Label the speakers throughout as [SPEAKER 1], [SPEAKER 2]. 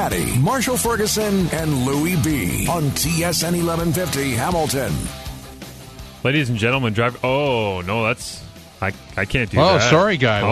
[SPEAKER 1] Patty, Marshall Ferguson, and Louie B on TSN 1150 Hamilton.
[SPEAKER 2] Ladies and gentlemen, drive. Oh no, that's I. I can't do
[SPEAKER 3] Oh,
[SPEAKER 2] that.
[SPEAKER 3] sorry, guy.
[SPEAKER 2] Oh.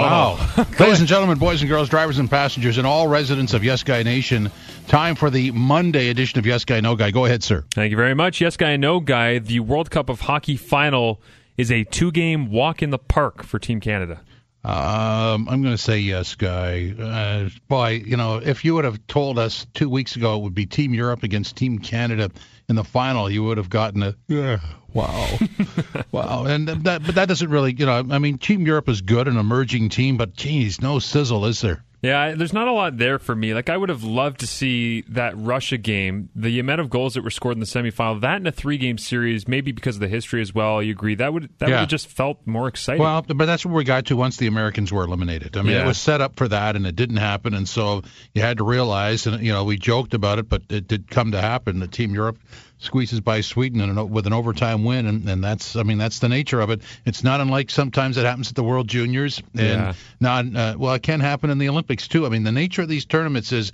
[SPEAKER 3] Wow. Ladies and gentlemen, boys and girls, drivers and passengers, and all residents of Yes Guy Nation, time for the Monday edition of Yes Guy No Guy. Go ahead, sir.
[SPEAKER 2] Thank you very much. Yes, guy, no guy. The World Cup of Hockey final is a two-game walk in the park for Team Canada.
[SPEAKER 3] Um, I'm going to say yes, guy. Uh, boy, you know, if you would have told us two weeks ago it would be Team Europe against Team Canada in the final, you would have gotten a yeah, wow, wow. And that, but that doesn't really, you know, I mean, Team Europe is good, an emerging team, but geez, no sizzle, is there?
[SPEAKER 2] Yeah, there's not a lot there for me. Like I would have loved to see that Russia game, the amount of goals that were scored in the semifinal, that in a three-game series, maybe because of the history as well. You agree that would that
[SPEAKER 3] Yeah.
[SPEAKER 2] would have just felt more exciting.
[SPEAKER 3] Well, but that's where we got to once the Americans were eliminated. I mean,
[SPEAKER 2] Yeah.
[SPEAKER 3] it was set up for that, and it didn't happen, and so you had to realize, and you know, we joked about it, but it did come to happen. The Team Europe squeezes by Sweden and an, with an overtime win, and, and that's, I mean, that's the nature of it. It's not unlike sometimes it happens at the World Juniors, and
[SPEAKER 2] Yeah.
[SPEAKER 3] not uh, well, it can happen in the Olympics too. I mean, the nature of these tournaments is.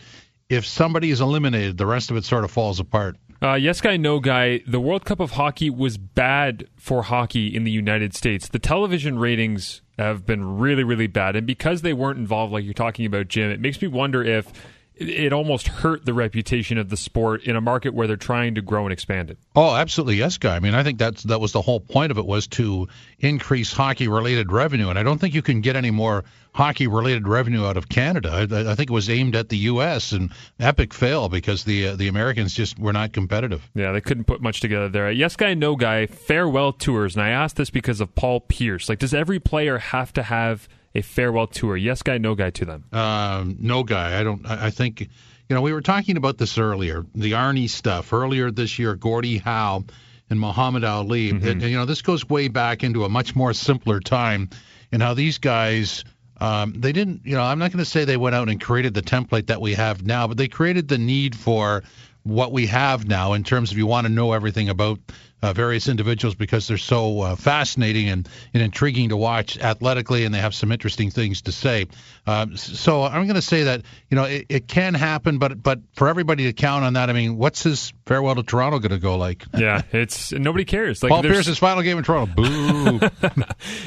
[SPEAKER 3] If somebody is eliminated, the rest of it sort of falls apart.
[SPEAKER 2] Uh, yes, guy, no guy. The World Cup of Hockey was bad for hockey in the United States. The television ratings have been really, really bad. And because they weren't involved, like you're talking about, Jim, it makes me wonder if it, almost hurt the reputation of the sport in a market where they're trying to grow and expand it.
[SPEAKER 3] Oh, absolutely, yes, guy. I mean, I think that's that was the whole point of it was to increase hockey-related revenue, and I don't think you can get any more hockey-related revenue out of Canada. I, I think it was aimed at the U.S. and epic fail because the uh, the Americans just were not competitive.
[SPEAKER 2] Yeah, they couldn't put much together there. Yes, guy, no guy. Farewell tours, and I asked this because of Paul Pierce. Like, does every player have to have a farewell tour? Yes, guy, no guy to them.
[SPEAKER 3] Um, no, guy. I don't. I, I think you know we were talking about this earlier. The Arnie stuff earlier this year. Gordie Howe and Muhammad Ali. And, and, you know this goes way back into a much more simpler time, and how these guys. Um, they didn't, you know, I'm not going to say they went out and created the template that we have now, but they created the need for what we have now in terms of you want to know everything about uh, various individuals because they're so uh, fascinating and, and intriguing to watch athletically, and they have some interesting things to say. Um, so I'm going to say that you know it, it can happen, but but for everybody to count on that, I mean, what's his farewell to Toronto going to go like?
[SPEAKER 2] Yeah, it's nobody cares. Like
[SPEAKER 3] Paul
[SPEAKER 2] there's-
[SPEAKER 3] Pierce's final game in Toronto. Boo.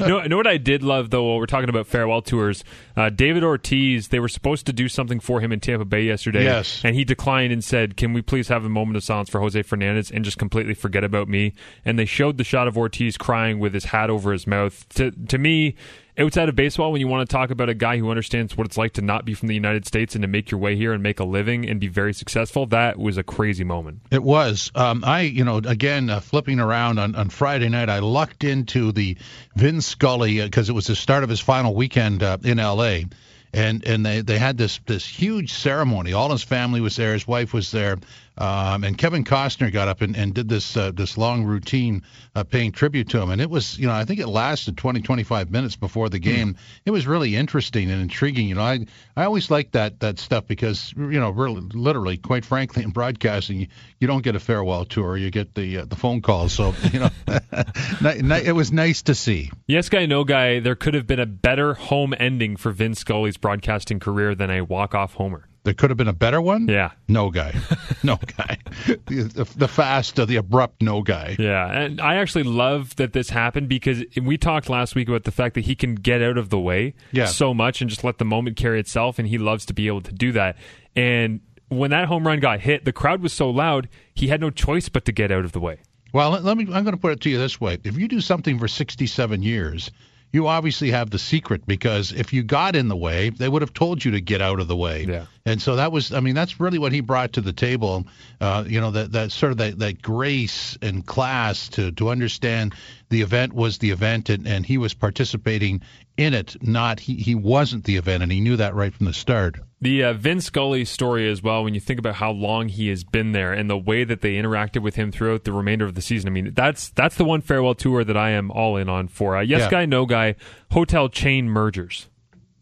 [SPEAKER 2] no, know what I did love though? While we're talking about farewell tours, uh, David Ortiz. They were supposed to do something for him in Tampa Bay yesterday,
[SPEAKER 3] Yes.
[SPEAKER 2] and he declined and said, "Can we please have a moment of silence for Jose Fernandez and just completely forget about me?" And they showed the shot of Ortiz crying with his hat over his mouth. To to me. Outside of baseball, when you want to talk about a guy who understands what it's like to not be from the United States and to make your way here and make a living and be very successful, that was a crazy moment.
[SPEAKER 3] It was. Um, I, you know, again, uh, flipping around on, on Friday night, I lucked into the Vin Scully because it was the start of his final weekend uh, in L.A. And and they, they had this this huge ceremony. All his family was there. His wife was there. Um, and Kevin Costner got up and, and did this uh, this long routine uh, paying tribute to him. And it was, you know, I think it lasted 20, 25 minutes before the game. It was really interesting and intriguing. You know, I I always like that that stuff because you know, really, literally, quite frankly, in broadcasting, you, you don't get a farewell tour. You get the uh, the phone calls. So you know, it was nice to see.
[SPEAKER 2] Yes, guy, no guy. There could have been a better home ending for Vin Scully's broadcasting career than a walk-off homer.
[SPEAKER 3] There could have been a better one.
[SPEAKER 2] Yeah,
[SPEAKER 3] No guy. No guy. the, the fast, the abrupt no guy.
[SPEAKER 2] yeah. And I actually love that this happened because we talked last week about the fact that he can get out of the way
[SPEAKER 3] Yeah.
[SPEAKER 2] so much and just let the moment carry itself, and he loves to be able to do that. And when that home run got hit, the crowd was so loud, he had no choice but to get out of the way.
[SPEAKER 3] Well, let, let me. I'm going to put it to you this way: if you do something for 67 years, you obviously have the secret because if you got in the way, they would have told you to get out of the way.
[SPEAKER 2] Yeah.
[SPEAKER 3] And so that was, I mean, that's really what he brought to the table. Uh, you know, that that sort of that, that grace and class to to understand the event was the event and, and he was participating in it, not he he wasn't the event, and he knew that right from the start.
[SPEAKER 2] The uh, Vin Scully story as well, when you think about how long he has been there and the way that they interacted with him throughout the remainder of the season, I mean, that's that's the one farewell tour that I am all in on for. Uh, yes
[SPEAKER 3] Yeah.
[SPEAKER 2] guy, no guy, hotel chain mergers.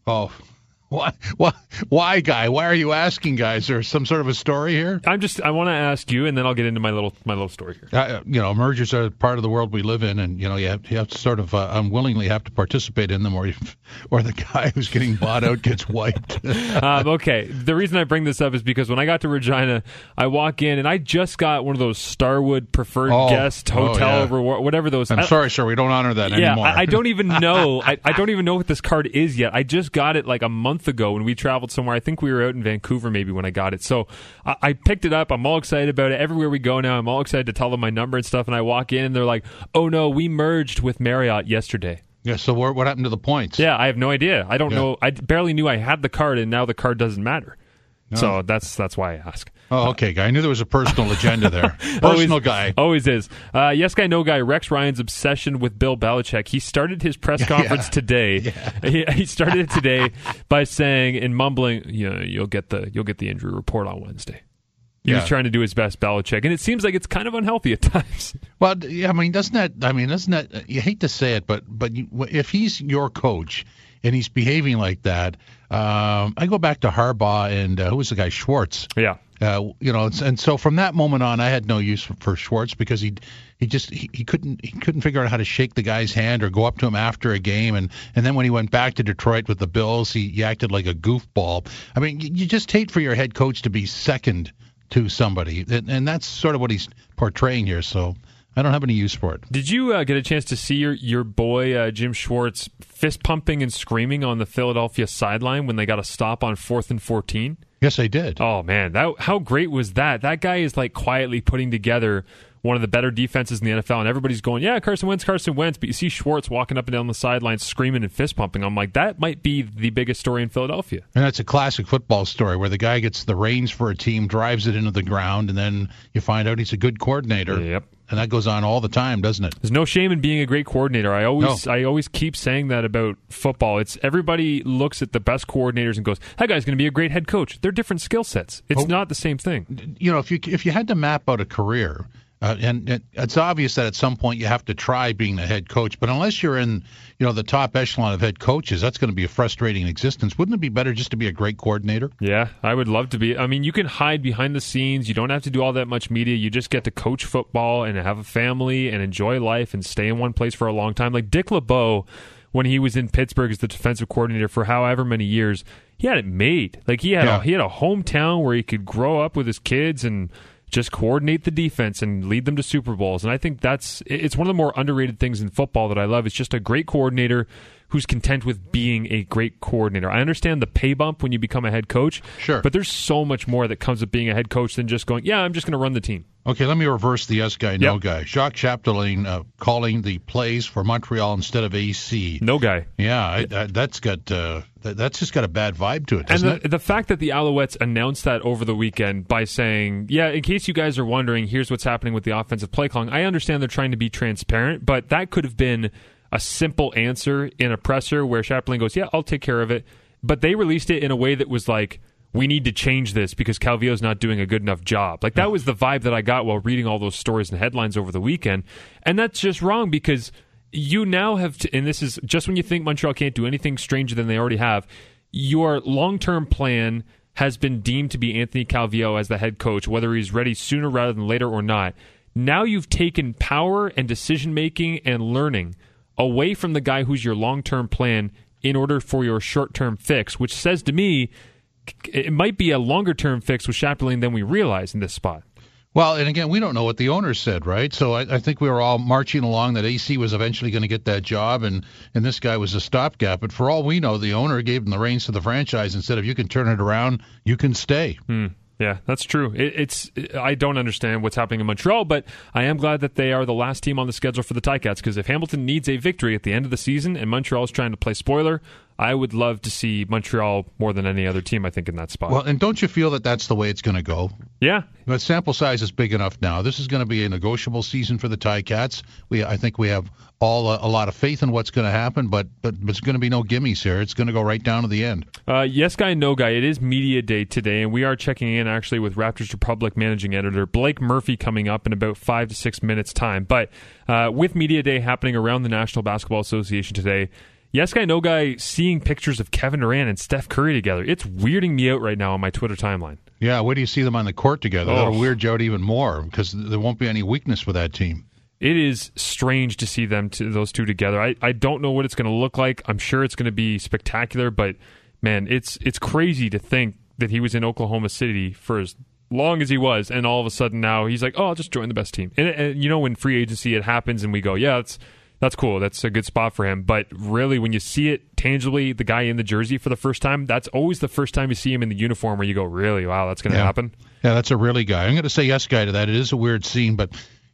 [SPEAKER 3] Oh, Why, why, why, guy? Why are you asking, guys? Is there some sort of a story here?
[SPEAKER 2] I'm just. I want to ask you, and then I'll get into my little my little story here.
[SPEAKER 3] Uh, you know, mergers are part of the world we live in, and you know, you have, you have to sort of uh, unwillingly have to participate in them, or you, or the guy who's getting bought out gets wiped.
[SPEAKER 2] um, okay, the reason I bring this up is because when I got to Regina, I walk in and I just got one of those Starwood preferred
[SPEAKER 3] Oh,
[SPEAKER 2] guest
[SPEAKER 3] oh,
[SPEAKER 2] hotel
[SPEAKER 3] yeah.
[SPEAKER 2] over whatever those. Are.
[SPEAKER 3] I'm
[SPEAKER 2] I-
[SPEAKER 3] sorry, sir, we don't honor that
[SPEAKER 2] Yeah,
[SPEAKER 3] anymore.
[SPEAKER 2] I, I don't even know. I, I don't even know what this card is yet. I just got it like a month ago when we traveled somewhere. I think we were out in Vancouver maybe when I got it. So I, I picked it up. I'm all excited about it. Everywhere we go now, I'm all excited to tell them my number and stuff. And I walk in and they're like, "Oh no, we merged with Marriott yesterday."
[SPEAKER 3] yeah. So what, what happened to the points?
[SPEAKER 2] Yeah, I have no idea. I don't
[SPEAKER 3] Yeah.
[SPEAKER 2] know. I barely knew I had the card, and now the card doesn't matter. So that's that's why I ask.
[SPEAKER 3] Oh, okay, guy. I knew there was a personal agenda there. Personal guy.
[SPEAKER 2] Always is. Uh, yes guy, no guy. Rex Ryan's obsession with Bill Belichick. He started his press conference today. He, he started it today by saying and mumbling, "You know, you'll get the you'll get the injury report on Wednesday." He was trying to do his best, Belichick, and it seems like it's kind of unhealthy at times.
[SPEAKER 3] Well, yeah, I mean, doesn't that? I mean, doesn't that? You hate to say it, but but you, if he's your coach and he's behaving like that, um, I go back to Harbaugh and uh, who was the guy Schwartz.
[SPEAKER 2] yeah.
[SPEAKER 3] Uh, you know, and so from that moment on, I had no use for, for Schwartz because he he just he, he couldn't he couldn't figure out how to shake the guy's hand or go up to him after a game, and and then when he went back to Detroit with the Bills, he, he acted like a goofball. I mean, you, you just hate for your head coach to be second to somebody, and, and that's sort of what he's portraying here. So I don't have any use for it.
[SPEAKER 2] Did you uh, get a chance to see your your boy uh, Jim Schwartz fist pumping and screaming on the Philadelphia sideline when they got a stop on fourth and fourteen?
[SPEAKER 3] Yes, I did.
[SPEAKER 2] Oh man, that how great was that? That guy is like quietly putting together one of the better defenses in the NFL, and everybody's going, "Yeah, Carson Wentz, Carson Wentz." But you see Schwartz walking up and down the sidelines, screaming and fist pumping. I'm like, that might be the biggest story in Philadelphia.
[SPEAKER 3] And that's a classic football story where the guy gets the reins for a team, drives it into the ground, and then you find out he's a good coordinator.
[SPEAKER 2] Yep.
[SPEAKER 3] And that goes on all the time, doesn't it?
[SPEAKER 2] There's no shame in being a great coordinator. I always,
[SPEAKER 3] No.
[SPEAKER 2] I always keep saying that about football. It's everybody looks at the best coordinators and goes, "That guy's going to be a great head coach." They're different skill sets. It's
[SPEAKER 3] Oh.
[SPEAKER 2] not the same thing.
[SPEAKER 3] You know, if you if you had to map out a career, uh, and it, it's obvious that at some point you have to try being the head coach, but unless you're in, you know, the top echelon of head coaches, that's going to be a frustrating existence. Wouldn't it be better just to be a great coordinator?
[SPEAKER 2] Yeah, I would love to be. I mean, you can hide behind the scenes. You don't have to do all that much media. You just get to coach football and have a family and enjoy life and stay in one place for a long time. Like Dick LeBeau, when he was in Pittsburgh as the defensive coordinator for however many years, he had it made. Like he had
[SPEAKER 3] Yeah.
[SPEAKER 2] a, he had a hometown where he could grow up with his kids and just coordinate the defense and lead them to Super Bowls. And I think that's it's one of the more underrated things in football that I love. It's just a great coordinator who's content with being a great coordinator. I understand the pay bump when you become a head coach.
[SPEAKER 3] Sure.
[SPEAKER 2] But there's so much more that comes with being a head coach than just going, yeah, I'm just going to run the team.
[SPEAKER 3] Okay, let me reverse the yes guy, no
[SPEAKER 2] Yep.
[SPEAKER 3] guy. Jacques Chapdelaine uh, calling the plays for Montreal instead of AC.
[SPEAKER 2] No guy.
[SPEAKER 3] Yeah, I, I, that's got uh, that, that's just got a bad vibe to it,
[SPEAKER 2] And the,
[SPEAKER 3] it?
[SPEAKER 2] the fact that the Alouettes announced that over the weekend by saying, yeah, in case you guys are wondering, here's what's happening with the offensive play calling. I understand they're trying to be transparent, but that could have been a simple answer in a presser where Chapdelaine goes, yeah, I'll take care of it. But they released it in a way that was like, we need to change this because Calvillo's not doing a good enough job. Like that hmm. was the vibe that I got while reading all those stories and headlines over the weekend. And that's just wrong because you now have to, and this is just when you think Montreal can't do anything stranger than they already have, your long term plan has been deemed to be Anthony Calvillo as the head coach, whether he's ready sooner rather than later or not. Now you've taken power and decision making and learning away from the guy who's your long term plan in order for your short term fix, which says to me it might be a longer term fix with Chapdelaine than we realize in this spot.
[SPEAKER 3] Well, and again, we don't know what the owner said, right? So I, I think we were all marching along that AC was eventually going to get that job, and and this guy was a stopgap. But for all we know, the owner gave him the reins to the franchise and said, if you can turn it around, you can stay. Hmm.
[SPEAKER 2] Yeah, that's true. It, it's I don't understand what's happening in Montreal, but I am glad that they are the last team on the schedule for the Ticats because if Hamilton needs a victory at the end of the season and Montreal is trying to play spoiler, I would love to see Montreal more than any other team. I think in that spot.
[SPEAKER 3] Well, and don't you feel that that's the way it's going to go?
[SPEAKER 2] yeah,
[SPEAKER 3] The sample size is big enough now. This is going to be a negotiable season for the Ticats. We, I think, we have all a, a lot of faith in what's going to happen, but but there's going to be no gimmies here. It's going to go right down to the end.
[SPEAKER 2] Uh, yes, guy, no guy. It is media day today, and we are checking in actually with Raptors Republic managing editor Blake Murphy coming up in about five to six minutes time. But uh, with media day happening around the National Basketball Association today, Yes Guy No Guy seeing pictures of Kevin Durant and Steph Curry together. It's weirding me out right now on my Twitter timeline.
[SPEAKER 3] Yeah, wait do you see them on the court together?
[SPEAKER 2] Oh.
[SPEAKER 3] That'll weird you out even more because there won't be any weakness with that team.
[SPEAKER 2] It is strange to see them to those two together. I, I don't know what it's going to look like. I'm sure it's going to be spectacular, but man, it's it's crazy to think that he was in Oklahoma City for as long as he was, and all of a sudden now he's like, oh, I'll just join the best team. And, and you know, when free agency it happens, and we go, yeah, that's that's cool. That's a good spot for him. But really, when you see it tangibly, the guy in the jersey for the first time, that's always the first time you see him in the uniform where you go, really, wow, that's going to
[SPEAKER 3] Yeah.
[SPEAKER 2] happen.
[SPEAKER 3] Yeah, that's a really guy. I'm going to say yes, guy to that. It is a weird scene, but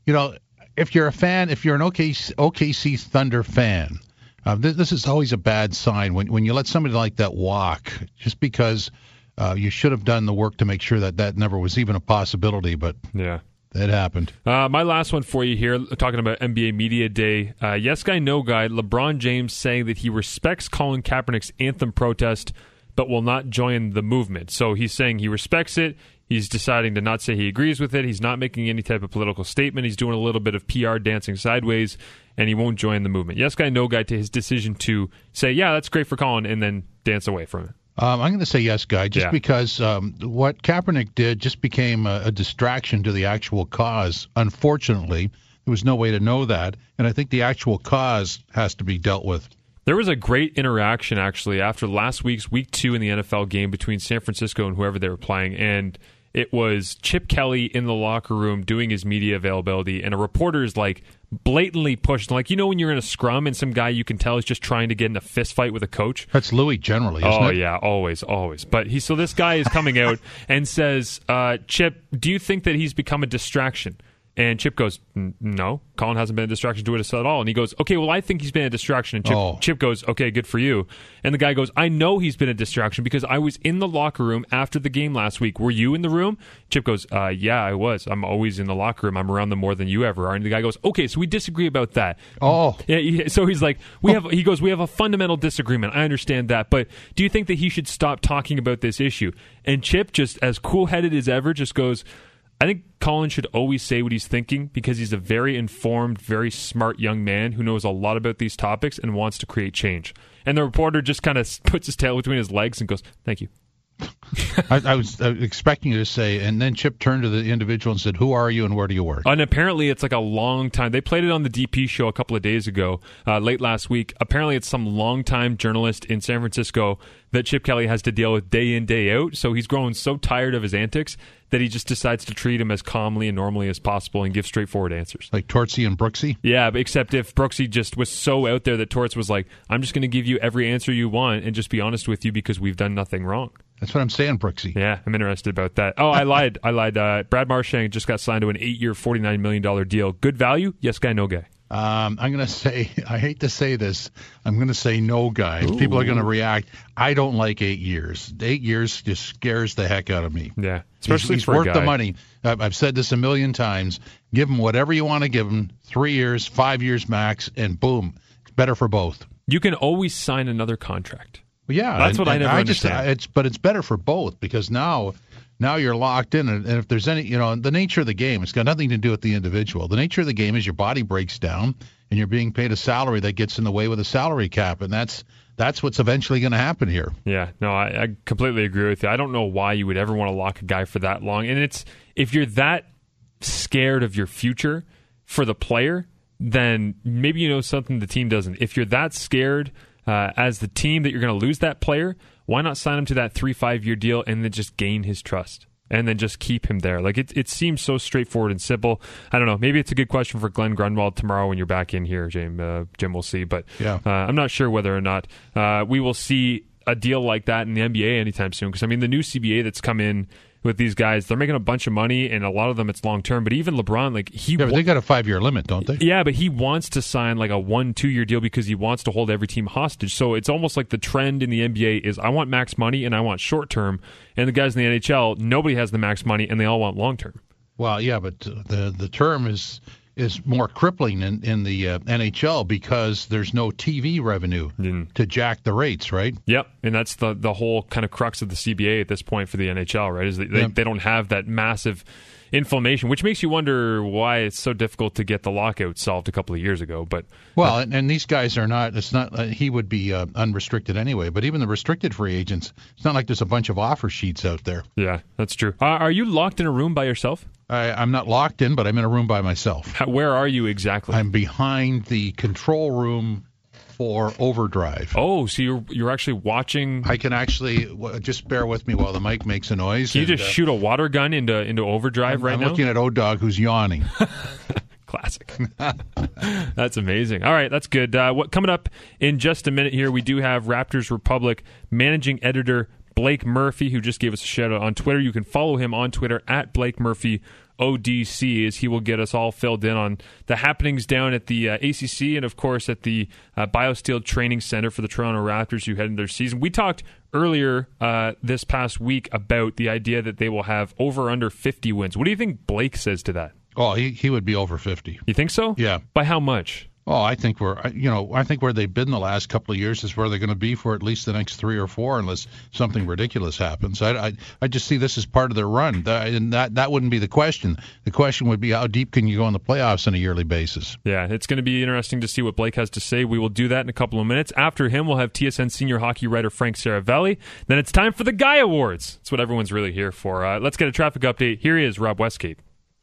[SPEAKER 3] you know, if you're a fan, if you're an OKC, OKC Thunder fan, uh, this, this is always a bad sign when when you let somebody like that walk, just because uh, you should have done the work to make sure that that never was even a possibility, but
[SPEAKER 2] Yeah.
[SPEAKER 3] It happened.
[SPEAKER 2] Uh, my last one for you here, talking about NBA Media Day. Uh, yes guy, no guy. LeBron James saying that he respects Colin Kaepernick's anthem protest, but will not join the movement. So he's saying he respects it. He's deciding to not say he agrees with it. He's not making any type of political statement. He's doing a little bit of PR dancing sideways, and he won't join the movement. Yes guy, no guy to his decision to say, yeah, that's great for Colin, and then dance away from it.
[SPEAKER 3] Um, I'm going to say yes, guy, just
[SPEAKER 2] Yeah.
[SPEAKER 3] because um, what Kaepernick did just became a, a distraction to the actual cause. Unfortunately, there was no way to know that, and I think the actual cause has to be dealt with.
[SPEAKER 2] There was a great interaction actually after last week's week two in the NFL game between San Francisco and whoever they were playing, and it was Chip Kelly in the locker room doing his media availability, and a reporter is like blatantly pushed, like you know when you're in a scrum and some guy you can tell is just trying to get in a fist fight with a coach.
[SPEAKER 3] That's Louis generally, isn't
[SPEAKER 2] Oh
[SPEAKER 3] it?
[SPEAKER 2] yeah, always, always. But he so this guy is coming out and says, uh, "Chip, do you think that he's become a distraction?" And Chip goes, "No, Colin hasn't been a distraction to us at all." And he goes, "Okay, well, I think he's been a distraction." And Chip,
[SPEAKER 3] Oh.
[SPEAKER 2] Chip goes, "Okay, good for you." And the guy goes, "I know he's been a distraction because I was in the locker room after the game last week. Were you in the room?" Chip goes, uh, "Yeah, I was. I'm always in the locker room. I'm around them more than you ever are." And the guy goes, "Okay, so we disagree about that."
[SPEAKER 3] Oh.
[SPEAKER 2] Yeah, so he's like, we have. He goes, we have a fundamental disagreement. I understand that, but do you think that he should stop talking about this issue? And Chip, just as cool headed as ever, just goes, I think Colin should always say what he's thinking because he's a very informed, very smart young man who knows a lot about these topics and wants to create change. And the reporter just kind of puts his tail between his legs and goes, "Thank you."
[SPEAKER 3] I, I was expecting you to say, and then Chip turned to the individual and said, "Who are you and where do you work?"
[SPEAKER 2] And apparently, it's like a long time. They played it on the DP show a couple of days ago, uh, late last week. Apparently, it's some longtime journalist in San Francisco that Chip Kelly has to deal with day in, day out. So he's grown so tired of his antics that he just decides to treat him as calmly and normally as possible and give straightforward answers.
[SPEAKER 3] like Tortsy and Brooksy.
[SPEAKER 2] Yeah, except if Brooksy just was so out there that Torts was like, I'm just going to give you every answer you want and just be honest with you because we've done nothing wrong.
[SPEAKER 3] That's what I'm saying, Brooksy.
[SPEAKER 2] Yeah, I'm interested about that. Oh, I lied. I lied. Uh, Brad Marchand just got signed to an eight-year, $49 million deal. Good value? Yes guy, no guy.
[SPEAKER 3] Um, I'm going to say, I hate to say this, I'm going to say no, guy. People are going to react. I don't like eight years. Eight years just scares the heck out of me.
[SPEAKER 2] Yeah,
[SPEAKER 3] He's-
[SPEAKER 2] especially
[SPEAKER 3] he's,
[SPEAKER 2] for a
[SPEAKER 3] worth the money. I've I've said this a million times. Give him whatever you want to give him. Three years, five years max, and boom, it's better for both.
[SPEAKER 2] You can always sign another contract.
[SPEAKER 3] Well, yeah,
[SPEAKER 2] That's
[SPEAKER 3] and-
[SPEAKER 2] what I never
[SPEAKER 3] just,
[SPEAKER 2] understand.
[SPEAKER 3] It's but it's better for both because now, now you're locked in, and, and if there's any, you know, the nature of the game, it's got nothing to do with the individual. The nature of the game is your body breaks down, and you're being paid a salary that gets in the way with a salary cap, and that's that's what's eventually going to happen here.
[SPEAKER 2] Yeah, no, I, I completely agree with you. I don't know why you would ever want to lock a guy for that long. And it's if you're that scared of your future for the player, then maybe you know something the team doesn't. If you're that scared uh, as the team that you're going to lose that player, why not sign him to that three five year deal and then just gain his trust? And then just keep him there. Like it, it seems so straightforward and simple. I don't know. Maybe it's a good question for Glenn Grunwald tomorrow when you're back in here, Jim. Uh, Jim, we'll see. But
[SPEAKER 3] Yeah.
[SPEAKER 2] uh, I'm not sure whether or not uh, we will see a deal like that in the NBA anytime soon. Because I mean, the new CBA that's come in with these guys, they're making a bunch of money, and a lot of them it's long term. But even LeBron, like he,
[SPEAKER 3] Yeah,
[SPEAKER 2] wa-
[SPEAKER 3] they got a five year limit, don't they?
[SPEAKER 2] yeah, but he wants to sign like a one, two year deal because he wants to hold every team hostage. So it's almost like the trend in the NBA is I want max money and I want short term. And the guys in the NHL, nobody has the max money and they all want long term.
[SPEAKER 3] Well, yeah, but the the term is is more crippling in in the uh, NHL because there's no TV revenue to jack the rates, right?
[SPEAKER 2] Yep, and that's the the whole kind of crux of the CBA at this point for the NHL, right? Is that they, they don't have that massive inflammation, which makes you wonder why it's so difficult to get the lockout solved a couple of years ago. But
[SPEAKER 3] well, and, and these guys are not. It's not. Uh, he would be uh, unrestricted anyway. But even the restricted free agents, it's not like there's a bunch of offer sheets out there.
[SPEAKER 2] Yeah, that's true. Uh, are you locked in a room by yourself?
[SPEAKER 3] I, I'm not locked in, but I'm in a room by myself.
[SPEAKER 2] How, where are you exactly?
[SPEAKER 3] I'm behind the control room for overdrive.
[SPEAKER 2] Oh, so you're you're actually watching?
[SPEAKER 3] I can actually just bear with me while the mic makes a noise.
[SPEAKER 2] Can you and, just uh, shoot a water gun into into overdrive
[SPEAKER 3] I'm,
[SPEAKER 2] right
[SPEAKER 3] I'm
[SPEAKER 2] now?
[SPEAKER 3] I'm looking at O Dog who's yawning.
[SPEAKER 2] Classic. that's amazing. All right, that's good. Uh, what coming up in just a minute here? We do have Raptors Republic managing editor Blake Murphy, who just gave us a shout out on Twitter. You can follow him on Twitter at Blake Murphy ODC as he will get us all filled in on the happenings down at the uh, ACC and, of course, at the uh, BioSteel Training Center for the Toronto Raptors who head into their season. We talked earlier uh, this past week about the idea that they will have over under 50 wins. What do you think Blake says to that?
[SPEAKER 3] Oh, he, he would be over 50.
[SPEAKER 2] You think so?
[SPEAKER 3] Yeah.
[SPEAKER 2] By how much?
[SPEAKER 3] Oh, I think we're, you know, I think where they've been the last couple of years is where they're going to be for at least the next three or four, unless something ridiculous happens. I, I, I just see this as part of their run, and that that wouldn't be the question. The question would be how deep can you go in the playoffs on a yearly basis?
[SPEAKER 2] Yeah, it's going to be interesting to see what Blake has to say. We will do that in a couple of minutes. After him, we'll have TSN senior hockey writer Frank Seravalli. Then it's time for the Guy Awards. That's what everyone's really here for. Uh, let's get a traffic update. Here he is, Rob Westgate.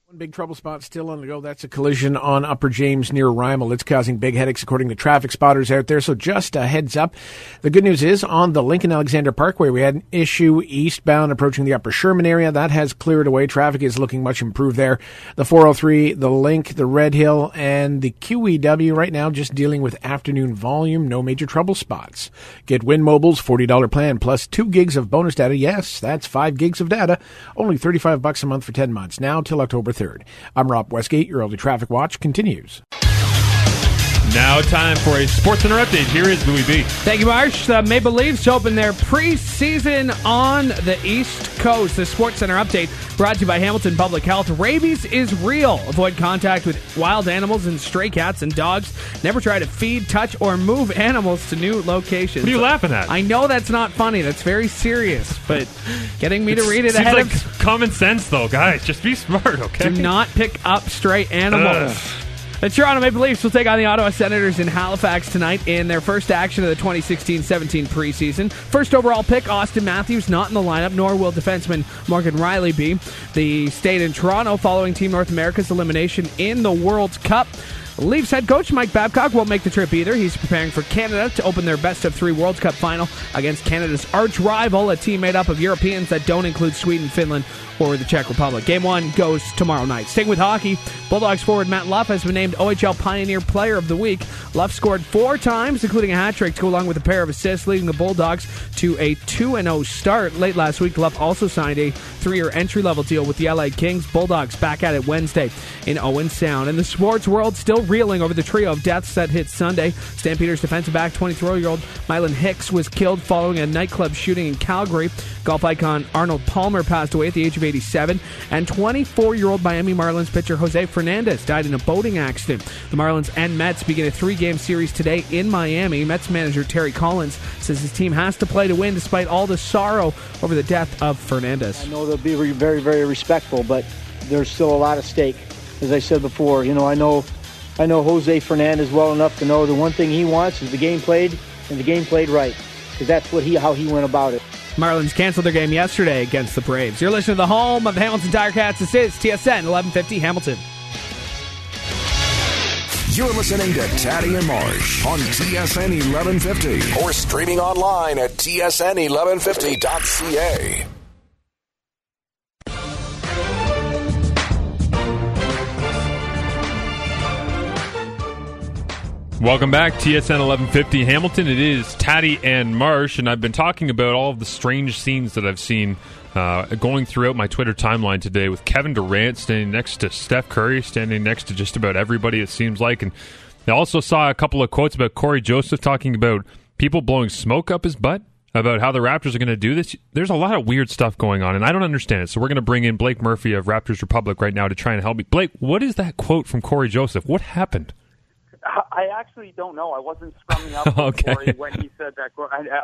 [SPEAKER 4] One big trouble spot still on the go. That's a collision on Upper James near Rymal. It's causing big headaches according to traffic spotters out there. So just a heads up. The good news is on the Lincoln Alexander Parkway, we had an issue eastbound approaching the Upper Sherman area. That has cleared away. Traffic is looking much improved there. The 403, the Link, the Red Hill, and the QEW right now just dealing with afternoon volume. No major trouble spots. Get Wind Mobile's $40 plan plus two gigs of bonus data. Yes, that's five gigs of data. Only 35 bucks a month for 10 months. Now till October 3rd. I'm Rob Westgate. Your early traffic watch continues.
[SPEAKER 2] Now, time for a Sports Center update. Here is Louis B.
[SPEAKER 5] Thank you, Marsh. The Maple Leafs open their preseason on the East Coast. The Sports Center update brought to you by Hamilton Public Health. Rabies is real. Avoid contact with wild animals and stray cats and dogs. Never try to feed, touch, or move animals to new locations.
[SPEAKER 2] What are you laughing at?
[SPEAKER 5] I know that's not funny. That's very serious, but getting me to read it ahead
[SPEAKER 2] like
[SPEAKER 5] of
[SPEAKER 2] common sense, though, guys. Just be smart, okay?
[SPEAKER 5] Do not pick up stray animals. Ugh. The Toronto Maple Leafs will take on the Ottawa Senators in Halifax tonight in their first action of the 2016-17 preseason. First overall pick, Auston Matthews, not in the lineup, nor will defenseman Morgan Rielly be. The stayed in Toronto following Team North America's elimination in the World Cup. Leafs head coach Mike Babcock won't make the trip either. He's preparing for Canada to open their best of three World Cup final against Canada's arch rival, a team made up of Europeans that don't include Sweden, Finland, or the Czech Republic. Game one goes tomorrow night. Staying with hockey, Bulldogs forward Matt Luff has been named OHL Pioneer Player of the Week. Luff scored four times, including a hat trick, to go along with a pair of assists, leading the Bulldogs to a 2 0 start. Late last week, Luff also signed a three year entry level deal with the LA Kings. Bulldogs back at it Wednesday in Owen Sound. In the sports world, still reeling over the trio of deaths that hit Sunday. Stampeders defensive back 23 year old Mylan Hicks was killed following a nightclub shooting in Calgary. Golf icon Arnold Palmer passed away at the age of 87. And 24 year old Miami Marlins pitcher Jose Fernandez died in a boating accident. The Marlins and Mets begin a three game series today in Miami. Mets manager Terry Collins says his team has to play to win despite all the sorrow over the death of Fernandez.
[SPEAKER 6] I know they'll be very, very respectful, but there's still a lot at stake. As I said before, you know, I know I know Jose Fernandez well enough to know the one thing he wants is the game played and the game played right because that's what he how he went about it.
[SPEAKER 5] Marlins canceled their game yesterday against the Braves. You're listening to the home of the Hamilton Tiger-Cats. This is TSN 1150 Hamilton.
[SPEAKER 1] You're listening to Taddy and Marsh on TSN 1150 or streaming online at tsn1150.ca.
[SPEAKER 2] Welcome back, TSN 1150 Hamilton. It is Taddy and Marsh, and I've been talking about all of the strange scenes that I've seen uh, going throughout my Twitter timeline today with Kevin Durant standing next to Steph Curry, standing next to just about everybody, it seems like. And I also saw a couple of quotes about Cory Joseph talking about people blowing smoke up his butt about how the Raptors are going to do this. There's a lot of weird stuff going on, and I don't understand it. So we're going to bring in Blake Murphy of Raptors Republic right now to try and help me. Blake, what is that quote from Cory Joseph? What happened?
[SPEAKER 7] I actually don't know. I wasn't scrumming up
[SPEAKER 2] okay.
[SPEAKER 7] When he said that.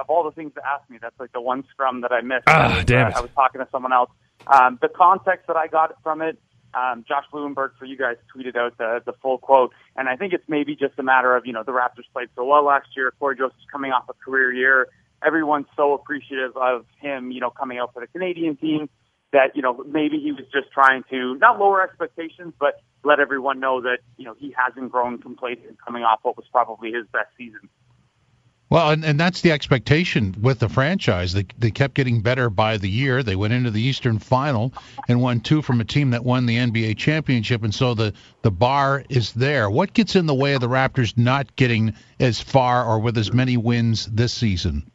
[SPEAKER 7] Of all the things to ask me, that's like the one scrum that I missed.
[SPEAKER 2] Ah, damn it.
[SPEAKER 7] I was talking to someone else. Um, the context that I got from it um, Josh Lewenberg for you guys tweeted out the the full quote, and I think it's maybe just a matter of you know the Raptors played so well last year. Cory Joseph's coming off a career year. Everyone's so appreciative of him, you know, coming out for the Canadian team that you know maybe he was just trying to not lower expectations, but let everyone know that you know he hasn't grown complacent coming off what was probably his best season.
[SPEAKER 3] Well, and, and that's the expectation with the franchise. They, they kept getting better by the year. They went into the Eastern Final and won two from a team that won the NBA championship, and so the, the bar is there. What gets in the way of the Raptors not getting as far or with as many wins this season?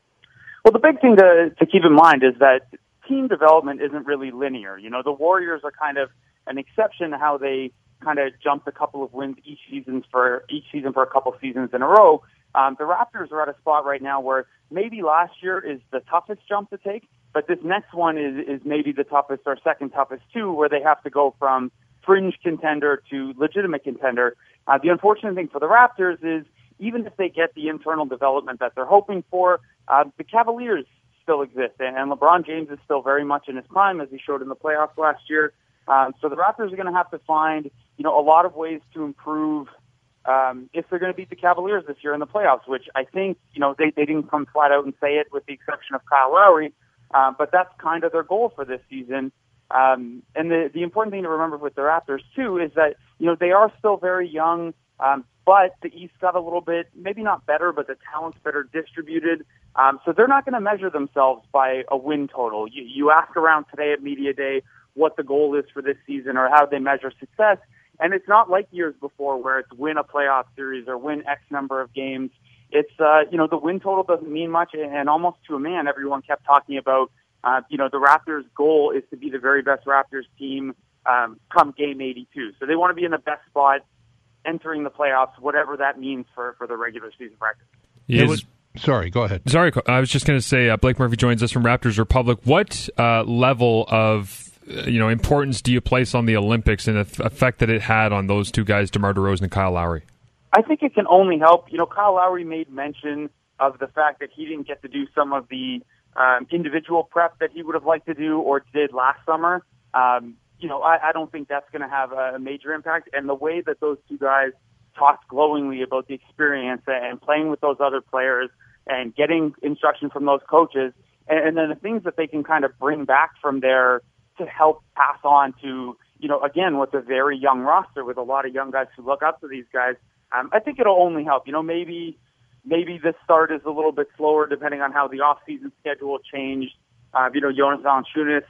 [SPEAKER 7] Well, the big thing to, to keep in mind is that team development isn't really linear. You know, the Warriors are kind of an exception to how they kind of jumped a couple of wins each season for each season for a couple of seasons in a row. Um, the Raptors are at a spot right now where maybe last year is the toughest jump to take, but this next one is, is maybe the toughest or second toughest too, where they have to go from fringe contender to legitimate contender. Uh, the unfortunate thing for the Raptors is even if they get the internal development that they're hoping for, uh, the Cavaliers still exist, and, and LeBron James is still very much in his prime, as he showed in the playoffs last year. Um, so the Raptors are going to have to find, you know, a lot of ways to improve um, if they're going to beat the Cavaliers this year in the playoffs, which I think, you know, they, they didn't come flat out and say it with the exception of Kyle Lowry, uh, but that's kind of their goal for this season. Um, and the, the important thing to remember with the Raptors, too, is that, you know, they are still very young, um, but the East got a little bit, maybe not better, but the talent's better distributed. Um, so they're not going to measure themselves by a win total. You, you ask around today at Media Day what the goal is for this season or how they measure success, and it's not like years before where it's win a playoff series or win X number of games. It's, uh, you know, the win total doesn't mean much. And almost to a man, everyone kept talking about, uh, you know, the Raptors' goal is to be the very best Raptors team um, come game 82. So they want to be in the best spot entering the playoffs, whatever that means for, for the regular season record.
[SPEAKER 3] It was, sorry, go ahead.
[SPEAKER 2] Sorry, I was just going to say uh, Blake Murphy joins us from Raptors Republic. What uh, level of you know importance do you place on the Olympics and the effect that it had on those two guys, DeMar DeRozan and Kyle Lowry?
[SPEAKER 7] I think it can only help. You know, Kyle Lowry made mention of the fact that he didn't get to do some of the um, individual prep that he would have liked to do or did last summer. Um, you know, I, I don't think that's going to have a major impact. And the way that those two guys talked glowingly about the experience and playing with those other players and getting instruction from those coaches, and, and then the things that they can kind of bring back from their to help pass on to, you know, again, with a very young roster with a lot of young guys who look up to these guys, um, I think it'll only help. You know, maybe maybe this start is a little bit slower depending on how the off-season schedule changed. Uh, you know, Jonas Valanciunas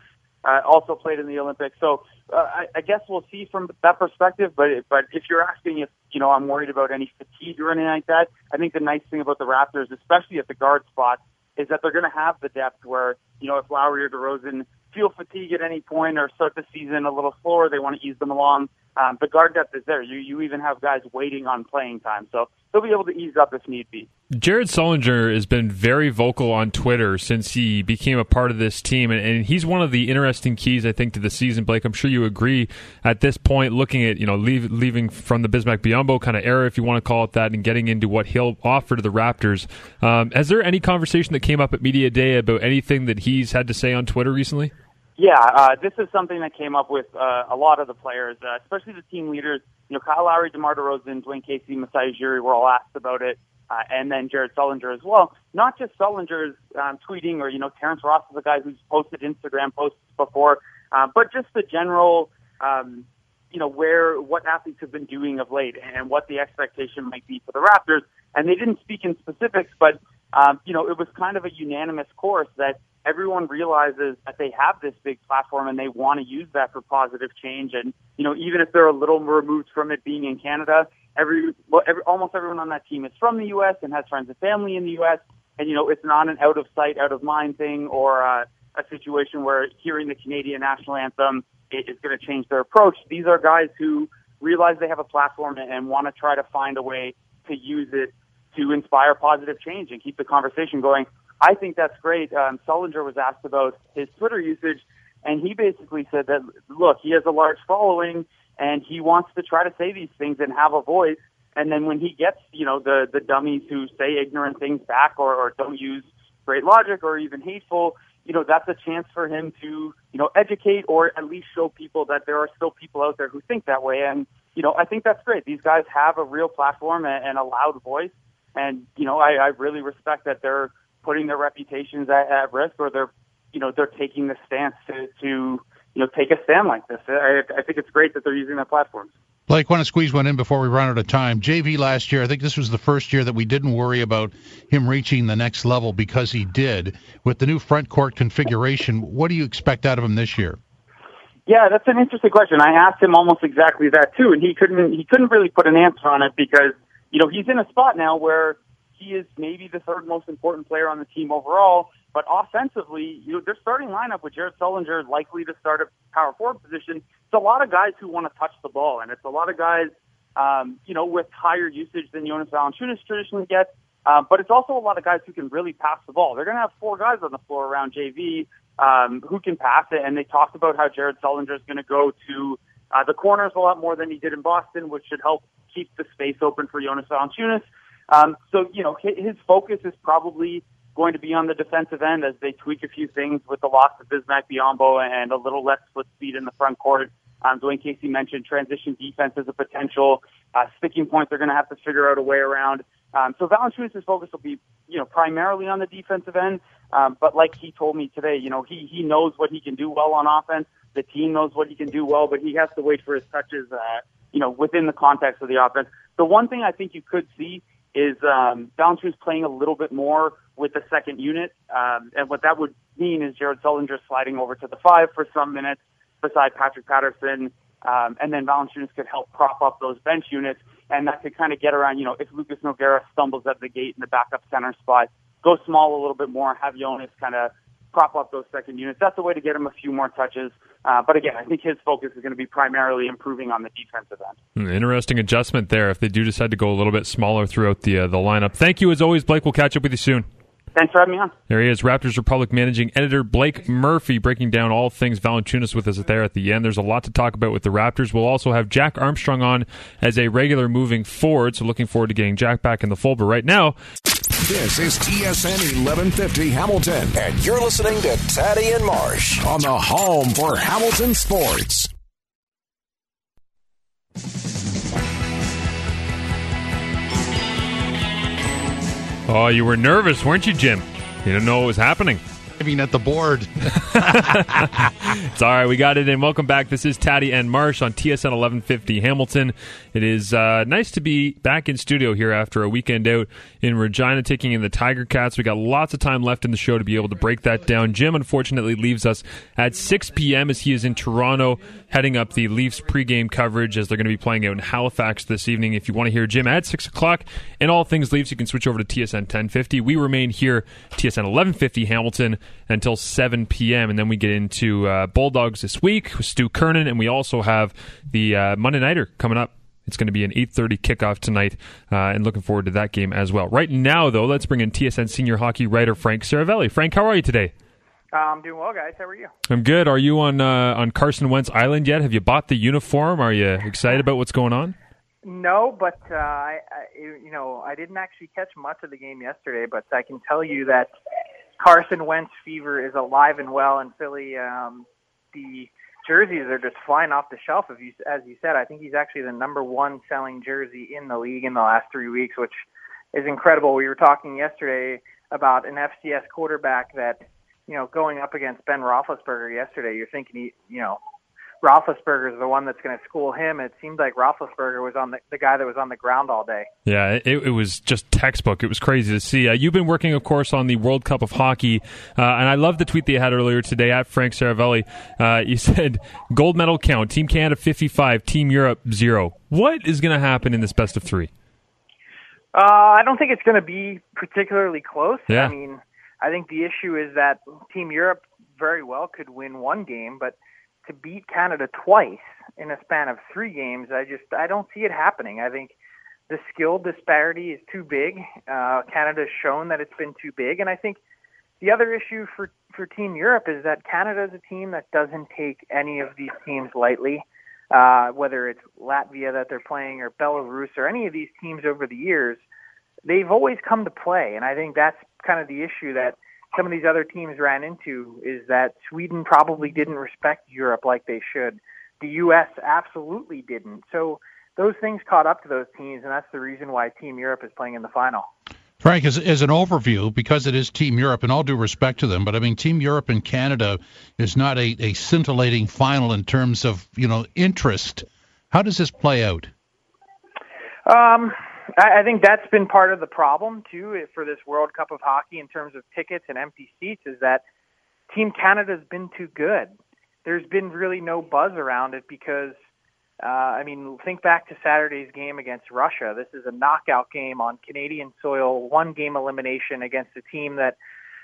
[SPEAKER 7] uh, also played in the Olympics, so uh, I, I guess we'll see from that perspective. But but if you're asking if you know I'm worried about any fatigue or anything like that, I think the nice thing about the Raptors, especially at the guard spot, is that they're going to have the depth where you know if Lowry or DeRozan feel fatigue at any point or start the season a little slower, they want to ease them along. Um, the guard depth is there. You you even have guys waiting on playing time, so they'll be able to ease up if need be.
[SPEAKER 2] Jared Sullinger has been very vocal on Twitter since he became a part of this team, and, and, he's one of the interesting keys, I think, to the season. Blake, I'm sure you agree. At this point, looking at you know leave, leaving from the Bismack Biyombo kind of era, if you want to call it that, and getting into what he'll offer to the Raptors. Um, has there any conversation that came up at media day about anything that he's had to say on Twitter recently?
[SPEAKER 7] Yeah, uh, this is something that came up with uh, a lot of the players, uh, especially the team leaders. You know, Kyle Lowry, DeMar DeRozan, Dwane Casey, Masai Ujiri were all asked about it, uh, and then Jared Sullinger as well. Not just Sullinger's um, tweeting, or you know, Terrence Ross is a guy who's posted Instagram posts before, uh, but just the general, um, you know, where what athletes have been doing of late and what the expectation might be for the Raptors. And they didn't speak in specifics, but um, you know, it was kind of a unanimous course that everyone realizes that they have this big platform and they want to use that for positive change. And, you know, even if they're a little removed from it being in Canada, every, well, every, almost everyone on that team is from the U.S. and has friends and family in the U.S. And, you know, it's not an out of sight, out of mind thing or uh, a situation where hearing the Canadian national anthem is going to change their approach. These are guys who realize they have a platform and, and want to try to find a way to use it to inspire positive change and keep the conversation going. I think that's great. Um, Sullinger was asked about his Twitter usage, and he basically said that, look, he has a large following, and he wants to try to say these things and have a voice. And then when he gets, you know, the the dummies who say ignorant things back or, or don't use great logic or even hateful, you know, that's a chance for him to, you know, educate or at least show people that there are still people out there who think that way. And, you know, I think that's great. These guys have a real platform and, and a loud voice. And, you know, I, I really respect that they're putting their reputations at, at risk or they're, you know, they're taking the stance to, to, you know, take a stand like this. I, I think it's great that they're using their platforms.
[SPEAKER 3] Blake, want to squeeze one in before we run out of time. JV last year, I think this was the first year that we didn't worry about him reaching the next level because he did. With the new front court configuration, what do you expect out of him this year?
[SPEAKER 7] Yeah, that's an interesting question. I asked him almost exactly that too, and he couldn't he couldn't really put an answer on it because you know he's in a spot now where he is maybe the third most important player on the team overall, but offensively, you know, their starting lineup with Jared Sullinger likely to start a power forward position. It's a lot of guys who want to touch the ball, and it's a lot of guys, um, you know, with higher usage than Jonas Valanciunas traditionally gets. Um, but it's also a lot of guys who can really pass the ball. They're going to have four guys on the floor around JV um, who can pass it, and they talked about how Jared Sullinger is going to go to uh, the corners a lot more than he did in Boston, which should help keep the space open for Jonas Valanciunas. Um, so, you know, his focus is probably going to be on the defensive end as they tweak a few things with the loss of Bismack Biyombo and a little less foot speed in the front court. Um, Dwane Casey mentioned transition defense as a potential uh, sticking point they're going to have to figure out a way around. Um, so Valanciunas' focus will be, you know, primarily on the defensive end. Um, but like he told me today, you know, he he knows what he can do well on offense. The team knows what he can do well, but he has to wait for his touches, uh, you know, within the context of the offense. The one thing I think you could see is um, Valanciunas playing a little bit more with the second unit, um, and what that would mean is Jared Sullinger sliding over to the five for some minutes beside Patrick Patterson, um, and then Valanciunas could help prop up those bench units, and that could kind of get around. You know, if Lucas Nogueira stumbles at the gate in the backup center spot, go small a little bit more, have Jonas kind of prop up those second units. That's a way to get him a few more touches. Uh, but again, I think his focus is going to be primarily improving on the defensive end.
[SPEAKER 2] Hmm, interesting adjustment there if they do decide to go a little bit smaller throughout the uh, the lineup. Thank you as always, Blake. We'll catch up with you soon.
[SPEAKER 7] Thanks for having me on.
[SPEAKER 2] There he is, Raptors Republic managing editor Blake Murphy breaking down all things Valanciunas with us there at the end. There's a lot to talk about with the Raptors. We'll also have Jack Armstrong on as a regular moving forward, so looking forward to getting Jack back in the fold. But right now,
[SPEAKER 1] this is TSN 1150 Hamilton, and you're listening to Taddy and Marsh on the home for Hamilton Sports.
[SPEAKER 2] Oh, you were nervous, weren't you, Jim? You didn't know what was happening.
[SPEAKER 3] Driving at the board.
[SPEAKER 2] It's all right. We got it in. Welcome back. This is Taddy and Marsh on TSN 1150 Hamilton. It is uh, nice to be back in studio here after a weekend out in Regina taking in the Tiger Cats. We got lots of time left in the show to be able to break that down. Jim, unfortunately, leaves us at 6 p.m. as he is in Toronto heading up the Leafs pregame coverage as they're going to be playing out in Halifax this evening. If you want to hear Jim at 6 o'clock and all things Leafs, you can switch over to TSN 1050. We remain here, TSN 1150 Hamilton, until 7 p.m. And then we get into uh, Bulldogs this week with Stu Kernan, and we also have the uh, Monday Nighter coming up. It's going to be an 8:30 kickoff tonight, uh, and looking forward to that game as well. Right now, though, let's bring in TSN senior hockey writer Frank Seravalli. Frank, how are you today?
[SPEAKER 8] Uh, I'm doing well, guys. How are you?
[SPEAKER 2] I'm good. Are you on uh, on Carson Wentz Island yet? Have you bought the uniform? Are you excited about what's going on?
[SPEAKER 8] No, but uh, I, I, you know, I didn't actually catch much of the game yesterday, but I can tell you that Carson Wentz fever is alive and well in Philly. Um, the jerseys are just flying off the shelf. If you, as you said, I think he's actually the number one selling jersey in the league in the last three weeks, which is incredible. We were talking yesterday about an FCS quarterback that you know, going up against Ben Roethlisberger yesterday, you're thinking, he, you know, Roethlisberger is the one that's going to school him. It seemed like Roethlisberger was on the, the guy that was on the ground all day.
[SPEAKER 2] Yeah, it, it was just textbook. It was crazy to see. Uh, you've been working, of course, on the World Cup of Hockey, uh, and I love the tweet that you had earlier today at Frank Seravalli. Uh, you said gold medal count: Team Canada 55, Team Europe zero. What is going to happen in this best of three?
[SPEAKER 8] Uh, I don't think it's going to be particularly close.
[SPEAKER 2] Yeah.
[SPEAKER 8] I mean, I think the issue is that Team Europe very well could win one game, but to beat Canada twice in a span of three games, I just I don't see it happening. I think the skill disparity is too big. Uh, Canada's shown that it's been too big, and I think the other issue for for Team Europe is that Canada is a team that doesn't take any of these teams lightly. Uh, whether it's Latvia that they're playing or Belarus or any of these teams over the years, they've always come to play, and I think that's kind of the issue that some of these other teams ran into is that Sweden probably didn't respect Europe like they should. The U.S. absolutely didn't. So those things caught up to those teams, and that's the reason why Team Europe is playing in the final.
[SPEAKER 3] Frank, as, as an overview, because it is Team Europe, and all due respect to them, but I mean, Team Europe and Canada is not a, a scintillating final in terms of you know interest. How does this play out?
[SPEAKER 8] Um, I, I think that's been part of the problem too for this World Cup of Hockey in terms of tickets and empty seats is that Team Canada's been too good. There's been really no buzz around it because uh, I mean, think back to Saturday's game against Russia. This is a knockout game on Canadian soil, one game elimination against a team that,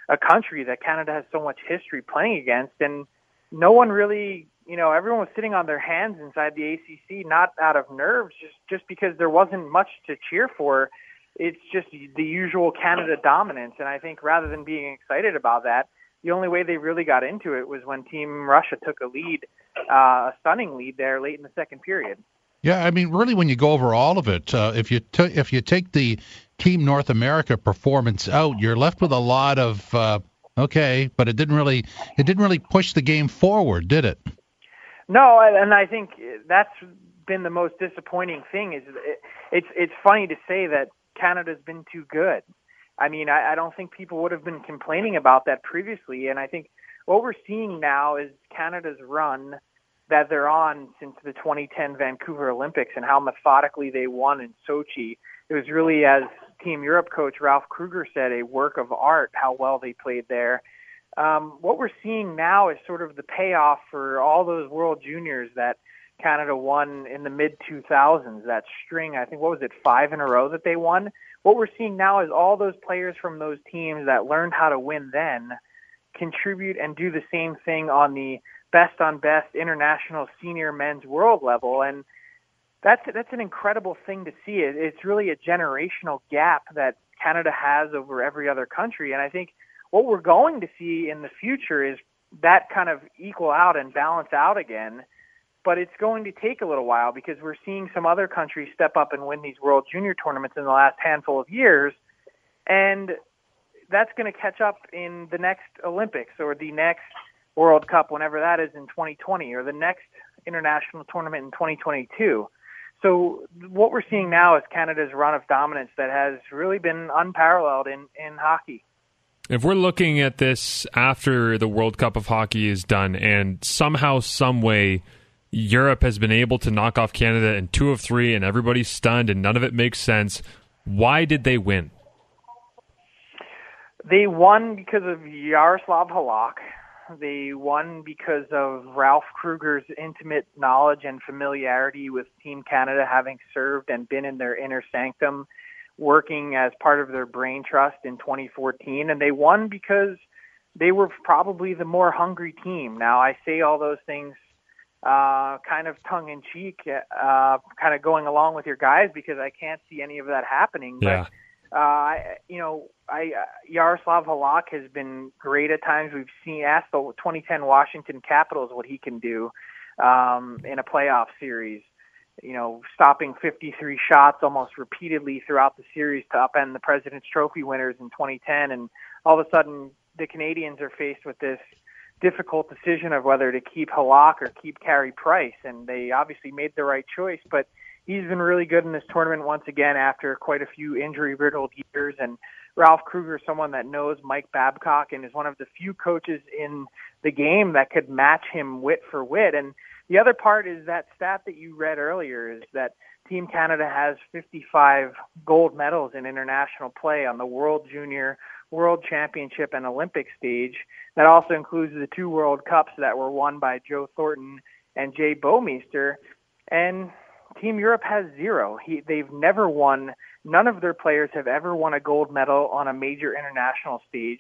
[SPEAKER 8] a country that Canada has so much history playing against, and no one really, you know, everyone was sitting on their hands inside the ACC, not out of nerves, just just because there wasn't much to cheer for. It's just the usual Canada dominance, and I think rather than being excited about that, the only way they really got into it was when Team Russia took a lead, uh, a stunning lead there late in the second period.
[SPEAKER 3] Yeah, I mean, really, when you go over all of it, uh, if you t- if you take the Team North America performance out, you're left with a lot of uh, okay, but it didn't really it didn't really push the game forward, did it?
[SPEAKER 8] No, and I think that's been the most disappointing thing. Is it, it's it's funny to say that Canada's been too good. I mean, I, I don't think people would have been complaining about that previously. And I think what we're seeing now is Canada's run that they're on since the 2010 Vancouver Olympics and how methodically they won in Sochi. It was really, as Team Europe coach Ralph Krueger said, a work of art how well they played there. Um, what we're seeing now is sort of the payoff for all those World Juniors that Canada won in the mid 2000s. That string, I think, what was it, five in a row that they won? what we're seeing now is all those players from those teams that learned how to win then contribute and do the same thing on the best on best international senior men's world level and that's that's an incredible thing to see it it's really a generational gap that Canada has over every other country and I think what we're going to see in the future is that kind of equal out and balance out again but it's going to take a little while because we're seeing some other countries step up and win these World Junior tournaments in the last handful of years, and that's going to catch up in the next Olympics or the next World Cup, whenever that is in 2020, or the next international tournament in 2022. So what we're seeing now is Canada's run of dominance that has really been unparalleled in, in hockey.
[SPEAKER 2] If we're looking at this after the World Cup of Hockey is done and somehow, some way, Europe has been able to knock off Canada in two of three, and everybody's stunned, and none of it makes sense. Why did they win?
[SPEAKER 8] They won because of Yaroslav Halak. They won because of Ralph Krueger's intimate knowledge and familiarity with Team Canada, having served and been in their inner sanctum, working as part of their brain trust in 2014. And they won because they were probably the more hungry team. Now, I say all those things uh, kind of tongue in cheek, uh, kind of going along with your guys because I can't see any of that happening.
[SPEAKER 2] Yeah.
[SPEAKER 8] But, uh, you know, I, uh, Yaroslav Halak has been great at times. We've seen, asked the 2010 Washington Capitals what he can do, um, in a playoff series. You know, stopping 53 shots almost repeatedly throughout the series to upend the President's Trophy winners in 2010. And all of a sudden, the Canadians are faced with this difficult decision of whether to keep Halak or keep Carey Price, and they obviously made the right choice. But he's been really good in this tournament once again after quite a few injury-riddled years. And Ralph Krueger, someone that knows Mike Babcock and is one of the few coaches in the game that could match him wit for wit. And the other part is that stat that you read earlier is that Team Canada has 55 gold medals in international play on the World Junior, World Championship, and Olympic stage. That also includes the two World Cups that were won by Joe Thornton and Jay Bouwmeester. And Team Europe has zero. He, they've never won. None of their players have ever won a gold medal on a major international stage.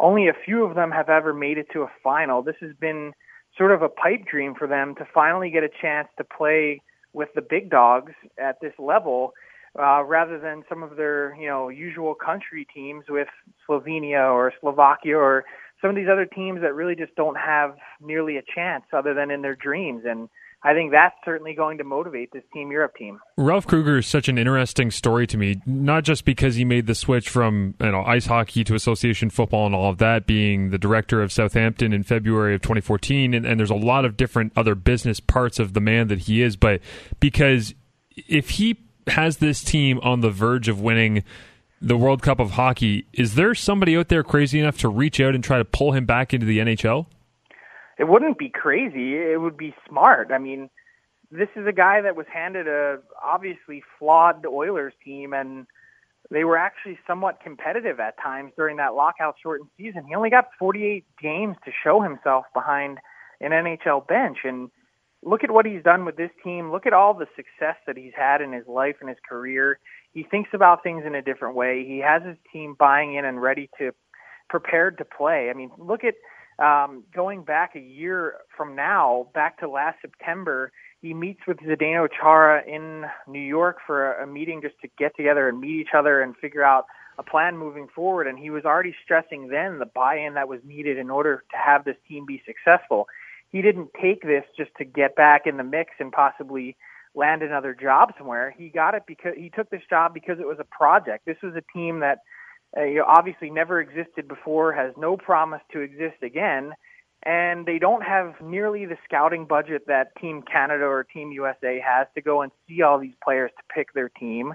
[SPEAKER 8] Only a few of them have ever made it to a final. This has been sort of a pipe dream for them to finally get a chance to play with the big dogs at this level uh, rather than some of their you know usual country teams with Slovenia or Slovakia or some of these other teams that really just don't have nearly a chance other than in their dreams. And I think that's certainly going to motivate this Team Europe team.
[SPEAKER 2] Ralph Krueger is such an interesting story to me, not just because he made the switch from you know ice hockey to association football and all of that, being the director of Southampton in February of 2014, and, and there's a lot of different other business parts of the man that he is, but because if he has this team on the verge of winning the World Cup of Hockey, is there somebody out there crazy enough to reach out and try to pull him back into the NHL?
[SPEAKER 8] It wouldn't be crazy. It would be smart. I mean, this is a guy that was handed a obviously flawed Oilers team, and they were actually somewhat competitive at times during that lockout shortened season. He only got 48 games to show himself behind an NHL bench, and look at what he's done with this team. Look at all the success that he's had in his life and his career. He thinks about things in a different way. He has his team buying in and ready to prepared to play. I mean, look at um, going back a year from now, back to last September, he meets with Zdeno Chara in New York for a, a meeting just to get together and meet each other and figure out a plan moving forward. And he was already stressing then the buy-in that was needed in order to have this team be successful. He didn't take this just to get back in the mix and possibly land another job somewhere. He got it because he took this job because it was a project. This was a team that uh, you know, obviously never existed before, has no promise to exist again, and they don't have nearly the scouting budget that Team Canada or Team USA has to go and see all these players to pick their team.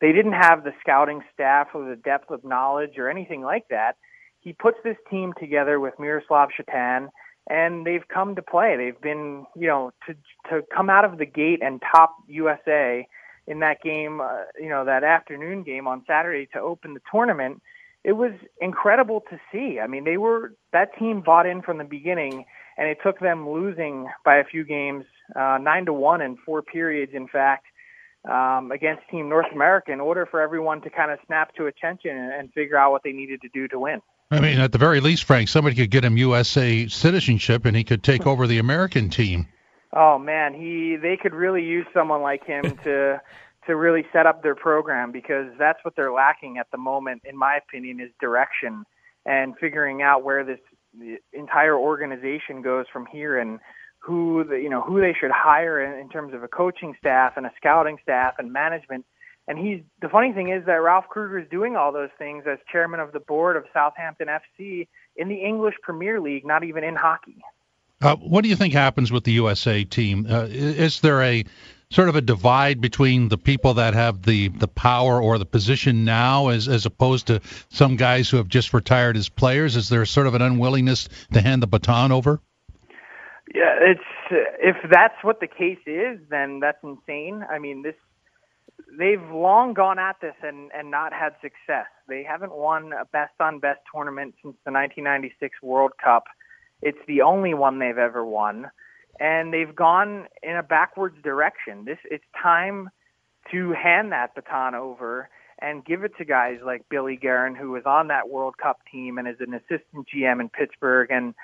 [SPEAKER 8] They didn't have the scouting staff or the depth of knowledge or anything like that. He puts this team together with Miroslav Satan, and they've come to play. They've been, you know, to to come out of the gate and top USA in that game, uh, you know, that afternoon game on Saturday to open the tournament, it was incredible to see. I mean, they were that team bought in from the beginning, and it took them losing by a few games, uh, nine to one in four periods, in fact, um, against Team North America, in order for everyone to kind of snap to attention and, and figure out what they needed to do to win.
[SPEAKER 3] I mean, at the very least, Frank, somebody could get him USA citizenship, and he could take over the American team.
[SPEAKER 8] Oh man, he they could really use someone like him to to really set up their program because that's what they're lacking at the moment in my opinion is direction and figuring out where this entire organization goes from here and who the, you know who they should hire in, in terms of a coaching staff and a scouting staff and management and he's the funny thing is that Ralph Krueger is doing all those things as chairman of the board of Southampton FC in the English Premier League, not even in hockey.
[SPEAKER 3] Uh, what do you think happens with the USA team? Uh, is there a sort of a divide between the people that have the, the power or the position now as, as opposed to some guys who have just retired as players? Is there sort of an unwillingness to hand the baton over?
[SPEAKER 8] Yeah, it's if that's what the case is, then that's insane. I mean, this they've long gone at this and and not had success. They haven't won a best on best tournament since the 1996 World Cup. It's the only one they've ever won, and they've gone in a backwards direction. This it's time to hand that baton over and give it to guys like Billy Guerin, who was on that World Cup team and is an assistant GM in Pittsburgh, and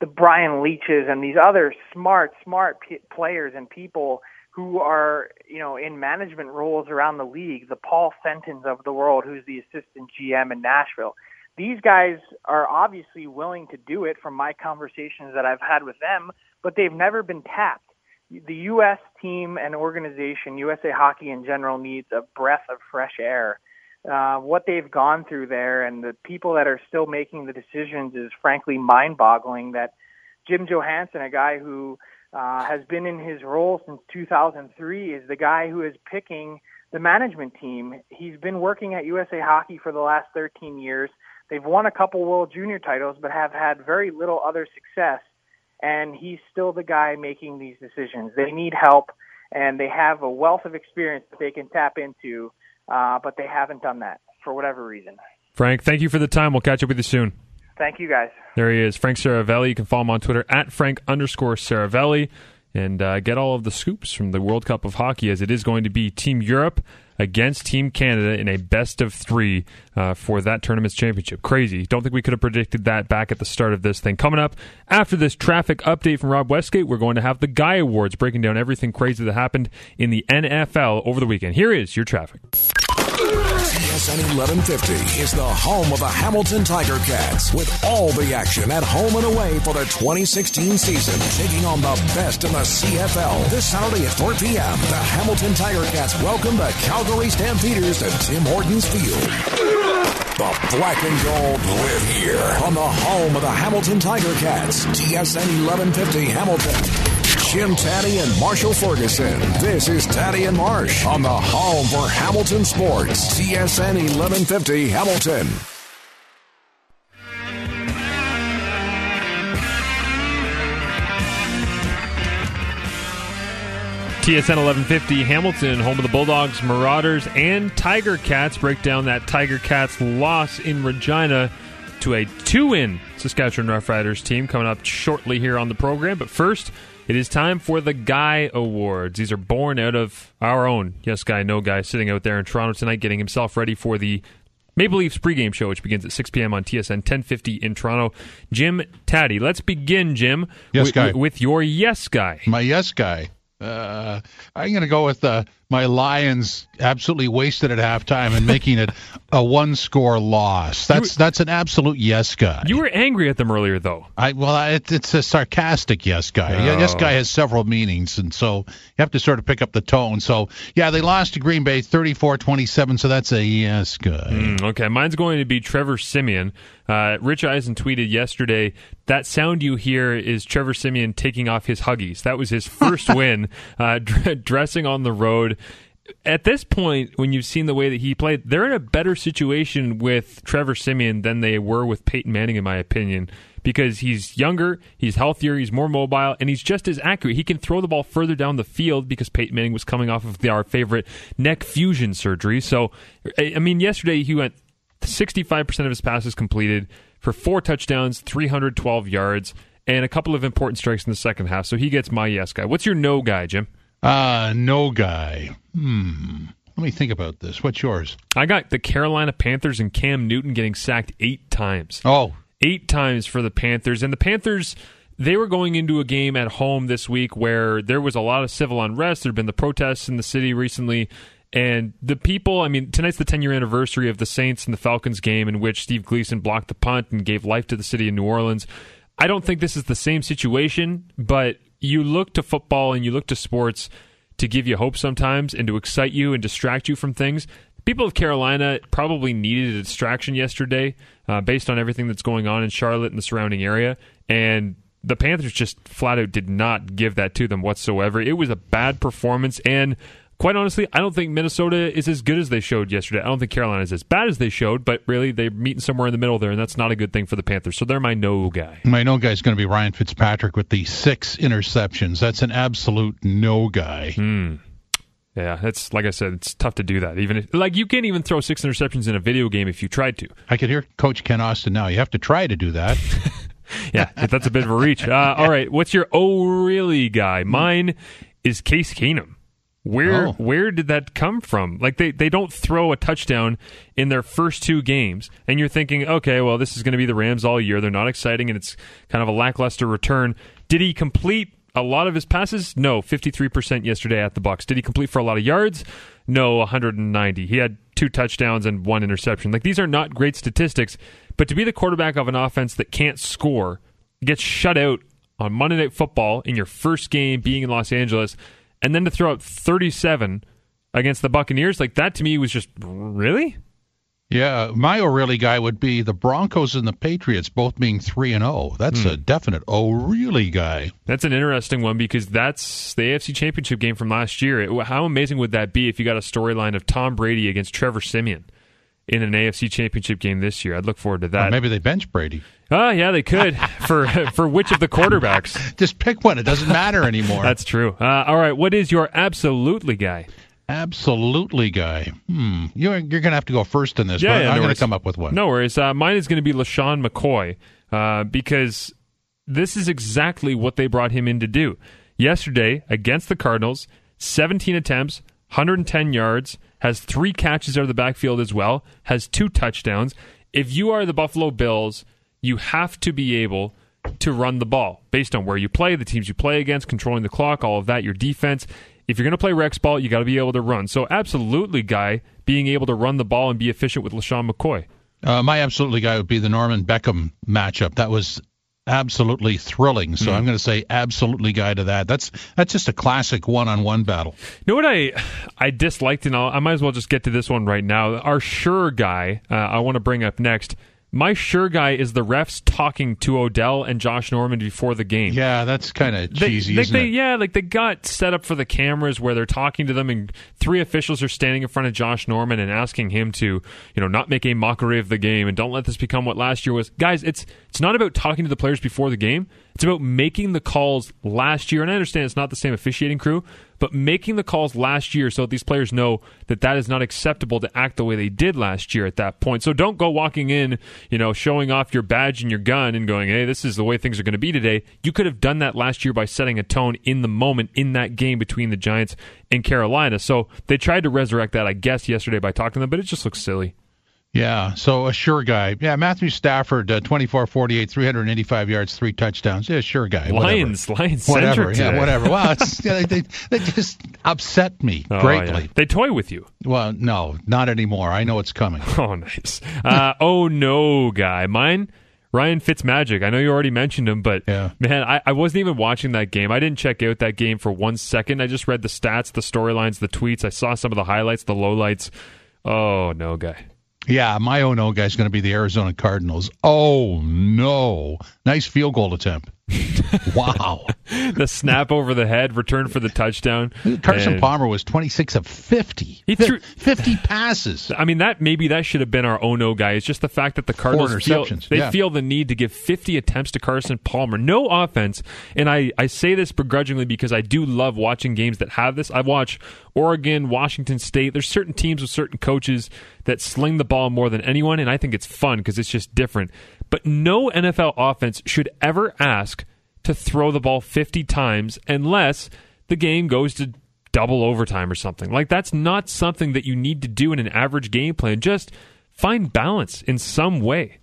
[SPEAKER 8] the Brian Leetches and these other smart, smart p- players and people who are, you know, in management roles around the league. The Paul Fentons of the world, who's the assistant GM in Nashville these guys are obviously willing to do it from my conversations that I've had with them, but they've never been tapped. The U.S. team and organization, USA Hockey in general, needs a breath of fresh air. Uh, what they've gone through there and the people that are still making the decisions is frankly mind-boggling. That Jim Johannson, a guy who uh, has been in his role since 2003, is the guy who is picking the management team. He's been working at USA Hockey for the last 13 years. They've won a couple World Junior titles, but have had very little other success. And he's still the guy making these decisions. They need help, and they have a wealth of experience that they can tap into, uh, but they haven't done that for whatever reason.
[SPEAKER 2] Frank, thank you for the time. We'll catch up with you soon.
[SPEAKER 8] Thank you, guys.
[SPEAKER 2] There he is, Frank Seravalli. You can follow him on Twitter at Frank underscore Seravalli and uh, get all of the scoops from the World Cup of Hockey as it is going to be Team Europe against Team Canada in a best of three uh, for that tournament's championship. Crazy. Don't think we could have predicted that back at the start of this thing. Coming up after this traffic update from Rob Westgate, we're going to have the Guy Awards breaking down everything crazy that happened in the NFL over the weekend. Here is your traffic.
[SPEAKER 1] TSN 1150 is the home of the Hamilton Tiger Cats with all the action at home and away for the 2016 season, taking on the best in the CFL. This Saturday at 4 p.m., the Hamilton Tiger Cats welcome the Calgary Stampeders to Tim Hortons Field. The black and gold live here on the home of the Hamilton Tiger Cats, TSN 1150 Hamilton. Jim Tatti and Marshall Ferguson. This is Tatti and Marsh on the home for Hamilton Sports, TSN 1150 Hamilton.
[SPEAKER 2] TSN 1150 Hamilton, home of the Bulldogs, Marauders, and Tiger Cats. Break down that Tiger Cats loss in Regina to a two win Saskatchewan Roughriders team coming up shortly here on the program. But first, it is time for the Guy Awards. These are born out of our own Yes Guy, No Guy sitting out there in Toronto tonight getting himself ready for the Maple Leafs pregame show, which begins at 6 p.m. on TSN 1050 in Toronto. Jim Tatti, let's begin, Jim,
[SPEAKER 3] yes,
[SPEAKER 2] with,
[SPEAKER 3] guy.
[SPEAKER 2] with your Yes Guy.
[SPEAKER 3] My Yes Guy. Uh, I'm going to go with uh, my Lions absolutely wasted at halftime and making it a one-score loss. That's
[SPEAKER 2] were,
[SPEAKER 3] that's an absolute yes guy.
[SPEAKER 2] You were angry at them earlier, though.
[SPEAKER 3] I well, it, it's a sarcastic yes guy.
[SPEAKER 2] Oh.
[SPEAKER 3] Yes guy has several meanings, and so you have to sort of pick up the tone. So yeah, they lost to Green Bay 34-27, so that's a yes guy.
[SPEAKER 2] Mm, okay, mine's going to be Trevor Siemian. Uh, Rich Eisen tweeted yesterday that sound you hear is Trevor Siemian taking off his huggies. That was his first win, uh, d- dressing on the road at this point, when you've seen the way that he played, they're in a better situation with Trevor Siemian than they were with Peyton Manning, in my opinion, because he's younger, he's healthier, he's more mobile, and he's just as accurate. He can throw the ball further down the field because Peyton Manning was coming off of the, our favorite neck fusion surgery. So, I mean, yesterday he went 65% of his passes completed for four touchdowns, 312 yards, and a couple of important strikes in the second half. So he gets my yes guy. What's your no guy, Jim?
[SPEAKER 3] Uh, no guy. Hmm. Let me think about this. What's yours?
[SPEAKER 2] I got the Carolina Panthers and Cam Newton getting sacked eight times.
[SPEAKER 3] Oh.
[SPEAKER 2] Eight times for the Panthers. And the Panthers, they were going into a game at home this week where there was a lot of civil unrest. There had been the protests in the city recently. And the people, I mean, tonight's the 10 year anniversary of the Saints and the Falcons game in which Steve Gleason blocked the punt and gave life to the city of New Orleans. I don't think this is the same situation, but you look to football and you look to sports to give you hope sometimes and to excite you and distract you from things. People of Carolina probably needed a distraction yesterday uh, based on everything that's going on in Charlotte and the surrounding area. And the Panthers just flat out did not give that to them whatsoever. It was a bad performance. And quite honestly, I don't think Minnesota is as good as they showed yesterday. I don't think Carolina is as bad as they showed, but really they're meeting somewhere in the middle there, and that's not a good thing for the Panthers. So they're my no guy.
[SPEAKER 3] My no guy is going to be Ryan Fitzpatrick with the six interceptions. That's an absolute no guy.
[SPEAKER 2] Hmm. Yeah, that's like I said, it's tough to do that. Even if, like you can't even throw six interceptions in a video game if you tried to.
[SPEAKER 3] I can hear Coach Ken Austin now. You have to try to do that.
[SPEAKER 2] yeah, that's a bit of a reach. Uh, all right, what's your oh really guy? Mine is Case Keenum. Where
[SPEAKER 3] Oh.
[SPEAKER 2] where did that come from? Like they, they don't throw a touchdown in their first two games, and you're thinking, okay, well this is going to be the Rams all year. They're not exciting, and it's kind of a lackluster return. Did he complete a lot of his passes? No, 53% yesterday at the Bucks. Did he complete for a lot of yards? No, 190. He had two touchdowns and one interception. Like these are not great statistics, but to be the quarterback of an offense that can't score, gets shut out on Monday Night Football in your first game being in Los Angeles, and then to throw out 37 against the Buccaneers, like that to me was just really?
[SPEAKER 3] Yeah, my O'Reilly guy would be the Broncos and the Patriots both being three and zero. That's
[SPEAKER 2] Hmm.
[SPEAKER 3] a definite O'Reilly guy.
[SPEAKER 2] That's an interesting one because that's the AFC Championship game from last year. It- how amazing would that be if you got a storyline of Tom Brady against Trevor Siemian in an AFC Championship game this year? I'd look forward to
[SPEAKER 3] Or
[SPEAKER 2] that.
[SPEAKER 3] maybe they bench Brady.
[SPEAKER 2] Oh, yeah, they could for for which of the quarterbacks?
[SPEAKER 3] Just pick one. It doesn't matter anymore.
[SPEAKER 2] That's true. Uh, all right, what is your absolutely guy?
[SPEAKER 3] Absolutely, guy. Hmm. You're you're gonna have to go first in this.
[SPEAKER 2] Yeah,
[SPEAKER 3] but
[SPEAKER 2] yeah,
[SPEAKER 3] I'm
[SPEAKER 2] no
[SPEAKER 3] gonna come up with one.
[SPEAKER 2] No worries. Uh, mine is going to be LeSean McCoy uh, because this is exactly what they brought him in to do. Yesterday against the Cardinals, 17 attempts, 110 yards, has three catches out of the backfield as well, has two touchdowns. If you are the Buffalo Bills, you have to be able to run the ball based on where you play, the teams you play against, controlling the clock, all of that, your defense. if you're going to play Rex ball, you got to be able to run. So, absolutely, guy, being able to run the ball and be efficient with LeSean McCoy.
[SPEAKER 3] Uh, my absolutely guy would be the Norman Beckham matchup. That was absolutely thrilling. So mm. I'm going to say absolutely guy to that. That's that's just a classic one-on-one battle.
[SPEAKER 2] You know what I I disliked, and I'll, i might as well just get to this one right now. Our sure guy, uh, I want to bring up next my sure guy is the refs talking to Odell and Josh Norman before the game.
[SPEAKER 3] Yeah, that's kind of cheesy,
[SPEAKER 2] they,
[SPEAKER 3] isn't
[SPEAKER 2] they,
[SPEAKER 3] it?
[SPEAKER 2] Yeah, like they got set up for the cameras where they're talking to them, and three officials are standing in front of Josh Norman and asking him to, you know, not make a mockery of the game and don't let this become what last year was. Guys, it's it's not about talking to the players before the game. It's about making the calls last year. And I understand it's not the same officiating crew, but making the calls last year so these players know that that is not acceptable to act the way they did last year at that point. So don't go walking in, you know, showing off your badge and your gun and going, hey, this is the way things are going to be today. You could have done that last year by setting a tone in the moment in that game between the Giants and Carolina. So they tried to resurrect that, I guess, yesterday by talking to them, but it just looks silly.
[SPEAKER 3] Yeah, so a sure guy. Yeah, Matthew Stafford, uh, 24 48, 385 yards, three touchdowns. Yeah, sure guy.
[SPEAKER 2] Lions,
[SPEAKER 3] whatever.
[SPEAKER 2] Lions,
[SPEAKER 3] whatever.
[SPEAKER 2] Yeah,
[SPEAKER 3] today. whatever. Well, it's, yeah, they, they just upset me oh, greatly.
[SPEAKER 2] Yeah. They toy with you.
[SPEAKER 3] Well, no, not anymore. I know it's coming.
[SPEAKER 2] Oh, nice. Uh, oh, no, guy. Mine. Ryan Fitzmagic. I know you already mentioned him, but
[SPEAKER 3] yeah.
[SPEAKER 2] man, I, I, wasn't even watching that game. I didn't check out that game for one second. I just read the stats, the storylines, the tweets. I saw some of the highlights, the lowlights. Oh no, guy.
[SPEAKER 3] Yeah, my oh no guy is going to be the Arizona Cardinals. Oh no. Nice field goal attempt. wow.
[SPEAKER 2] the snap over the head, return for the touchdown.
[SPEAKER 3] Carson and Palmer was 26 of 50. He threw 50 passes.
[SPEAKER 2] I mean, that maybe that should have been our oh no guy. It's just the fact that the Cardinals feel, they
[SPEAKER 3] yeah.
[SPEAKER 2] feel the need to give 50 attempts to Carson Palmer. No offense. And I, I say this begrudgingly because I do love watching games that have this. I watch Oregon, Washington State. There's certain teams with certain coaches that sling the ball more than anyone, and I think it's fun because it's just different. But no NFL offense should ever ask to throw the ball 50 times unless the game goes to double overtime or something. Like, that's not something that you need to do in an average game plan. Just find balance in some way.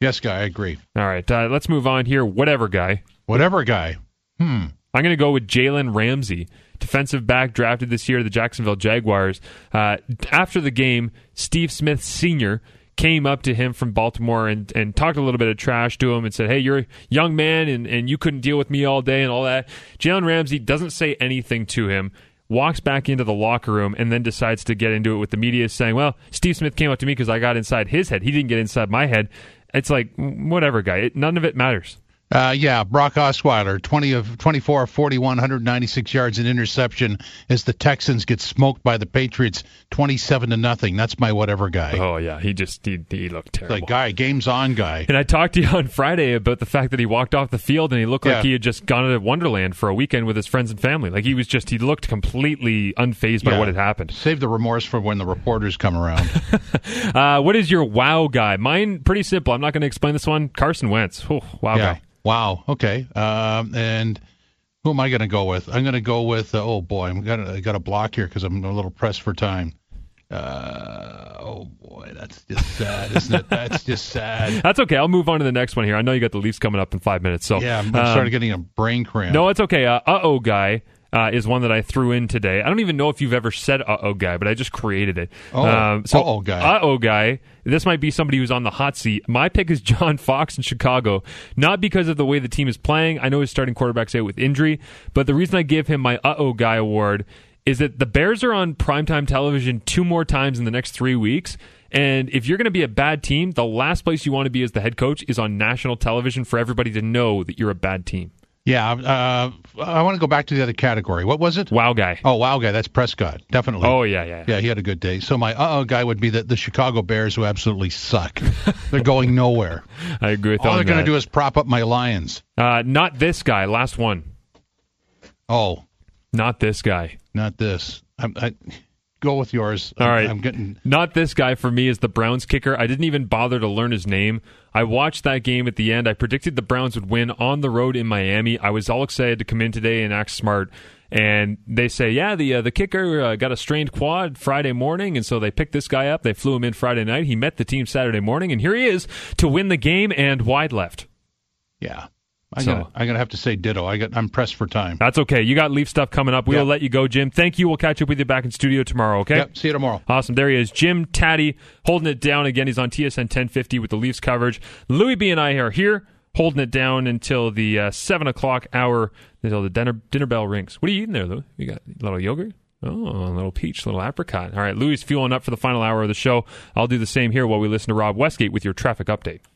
[SPEAKER 3] Yes, guy, I agree.
[SPEAKER 2] All right, uh, let's move on here. Whatever, guy.
[SPEAKER 3] Whatever, guy. Hmm.
[SPEAKER 2] I'm going to go with Jalen Ramsey, defensive back drafted this year, the Jacksonville Jaguars. Uh, after the game, Steve Smith Sr came up to him from Baltimore and, and talked a little bit of trash to him and said, Hey, you're a young man and, and you couldn't deal with me all day and all that. Jalen Ramsey doesn't say anything to him, walks back into the locker room, and then decides to get into it with the media, saying, Well, Steve Smith came up to me because I got inside his head. He didn't get inside my head. It's like, mm, whatever, guy. It, none of it matters.
[SPEAKER 3] Uh, yeah, Brock Osweiler, 20 of 24 of 41, 196 yards and interception as the Texans get smoked by the Patriots 27 to nothing. That's my whatever guy.
[SPEAKER 2] Oh yeah, he just he, he looked terrible.
[SPEAKER 3] Like guy, game's on guy.
[SPEAKER 2] And I talked to you on Friday about the fact that he walked off the field and he looked yeah. like he had just gone to Wonderland for a weekend with his friends and family. Like he was just he looked completely unfazed by
[SPEAKER 3] yeah.
[SPEAKER 2] what had happened.
[SPEAKER 3] Save the remorse for when the reporters come around.
[SPEAKER 2] uh, what is your wow guy? Mine pretty simple. I'm not going to explain this one. Carson Wentz. Oh, wow
[SPEAKER 3] yeah.
[SPEAKER 2] guy.
[SPEAKER 3] Wow. Okay. Um, and who am I going to go with? I'm going to go with. Uh, oh boy, I'm gonna I got a block here because I'm a little pressed for time. Uh, oh boy, that's just sad, isn't it? That's just sad.
[SPEAKER 2] That's okay. I'll move on to the next one here. I know you got the Leafs coming up in five minutes, so
[SPEAKER 3] yeah, I'm um, started getting a brain cramp.
[SPEAKER 2] No, it's okay. Uh oh, guy uh, is one that I threw in today. I don't even know if you've ever said "uh oh, guy," but I just created it.
[SPEAKER 3] Oh, um, so oh, guy.
[SPEAKER 2] Uh oh, guy. This might be somebody who's on the hot seat. My pick is John Fox in Chicago, not because of the way the team is playing. I know his starting quarterback's out with injury, but the reason I give him my uh oh, guy award is that the Bears are on primetime television two more times in the next three weeks. And if you're going to be a bad team, the last place you want to be as the head coach is on national television for everybody to know that you're a bad team.
[SPEAKER 3] Yeah, uh, I want to go back to the other category. What was it?
[SPEAKER 2] Wow guy.
[SPEAKER 3] Oh, wow guy. That's Prescott, definitely.
[SPEAKER 2] Oh yeah, yeah.
[SPEAKER 3] Yeah, he had a good day. So my uh oh guy would be the, the Chicago Bears, who absolutely suck. they're going nowhere.
[SPEAKER 2] I agree with
[SPEAKER 3] all they're
[SPEAKER 2] going
[SPEAKER 3] to do is prop up my Lions.
[SPEAKER 2] Uh, not this guy. Last one.
[SPEAKER 3] Oh,
[SPEAKER 2] not this guy.
[SPEAKER 3] Not this. I, I go with yours.
[SPEAKER 2] All right.
[SPEAKER 3] I'm getting
[SPEAKER 2] not this guy for me is the Browns kicker. I didn't even bother to learn his name. I watched that game at the end. I predicted the Browns would win on the road in Miami. I was all excited to come in today and act smart. And they say, yeah, the uh, the kicker uh, got a strained quad Friday morning, and so they picked this guy up. They flew him in Friday night. He met the team Saturday morning, and here he is to win the game and wide left.
[SPEAKER 3] Yeah, I
[SPEAKER 2] So-
[SPEAKER 3] gotta, I gotta have to say ditto. I got, I'm pressed for time.
[SPEAKER 2] That's okay. You got Leaf stuff coming up. We will
[SPEAKER 3] Yep.
[SPEAKER 2] let you go, Jim. Thank you. We'll catch up with you back in studio tomorrow, okay?
[SPEAKER 3] Yep. See you tomorrow.
[SPEAKER 2] Awesome. There he is. Jim Tatti holding it down again. He's on TSN 1050 with the Leafs coverage. Louis B and I are here holding it down until the uh, 7 o'clock hour, until the dinner, dinner bell rings. What are you eating there, Lou? You got a little yogurt? Oh, a little peach, a little apricot. All right, Louis is fueling up for the final hour of the show. I'll do the same here while we listen to Rob Westgate with your traffic update.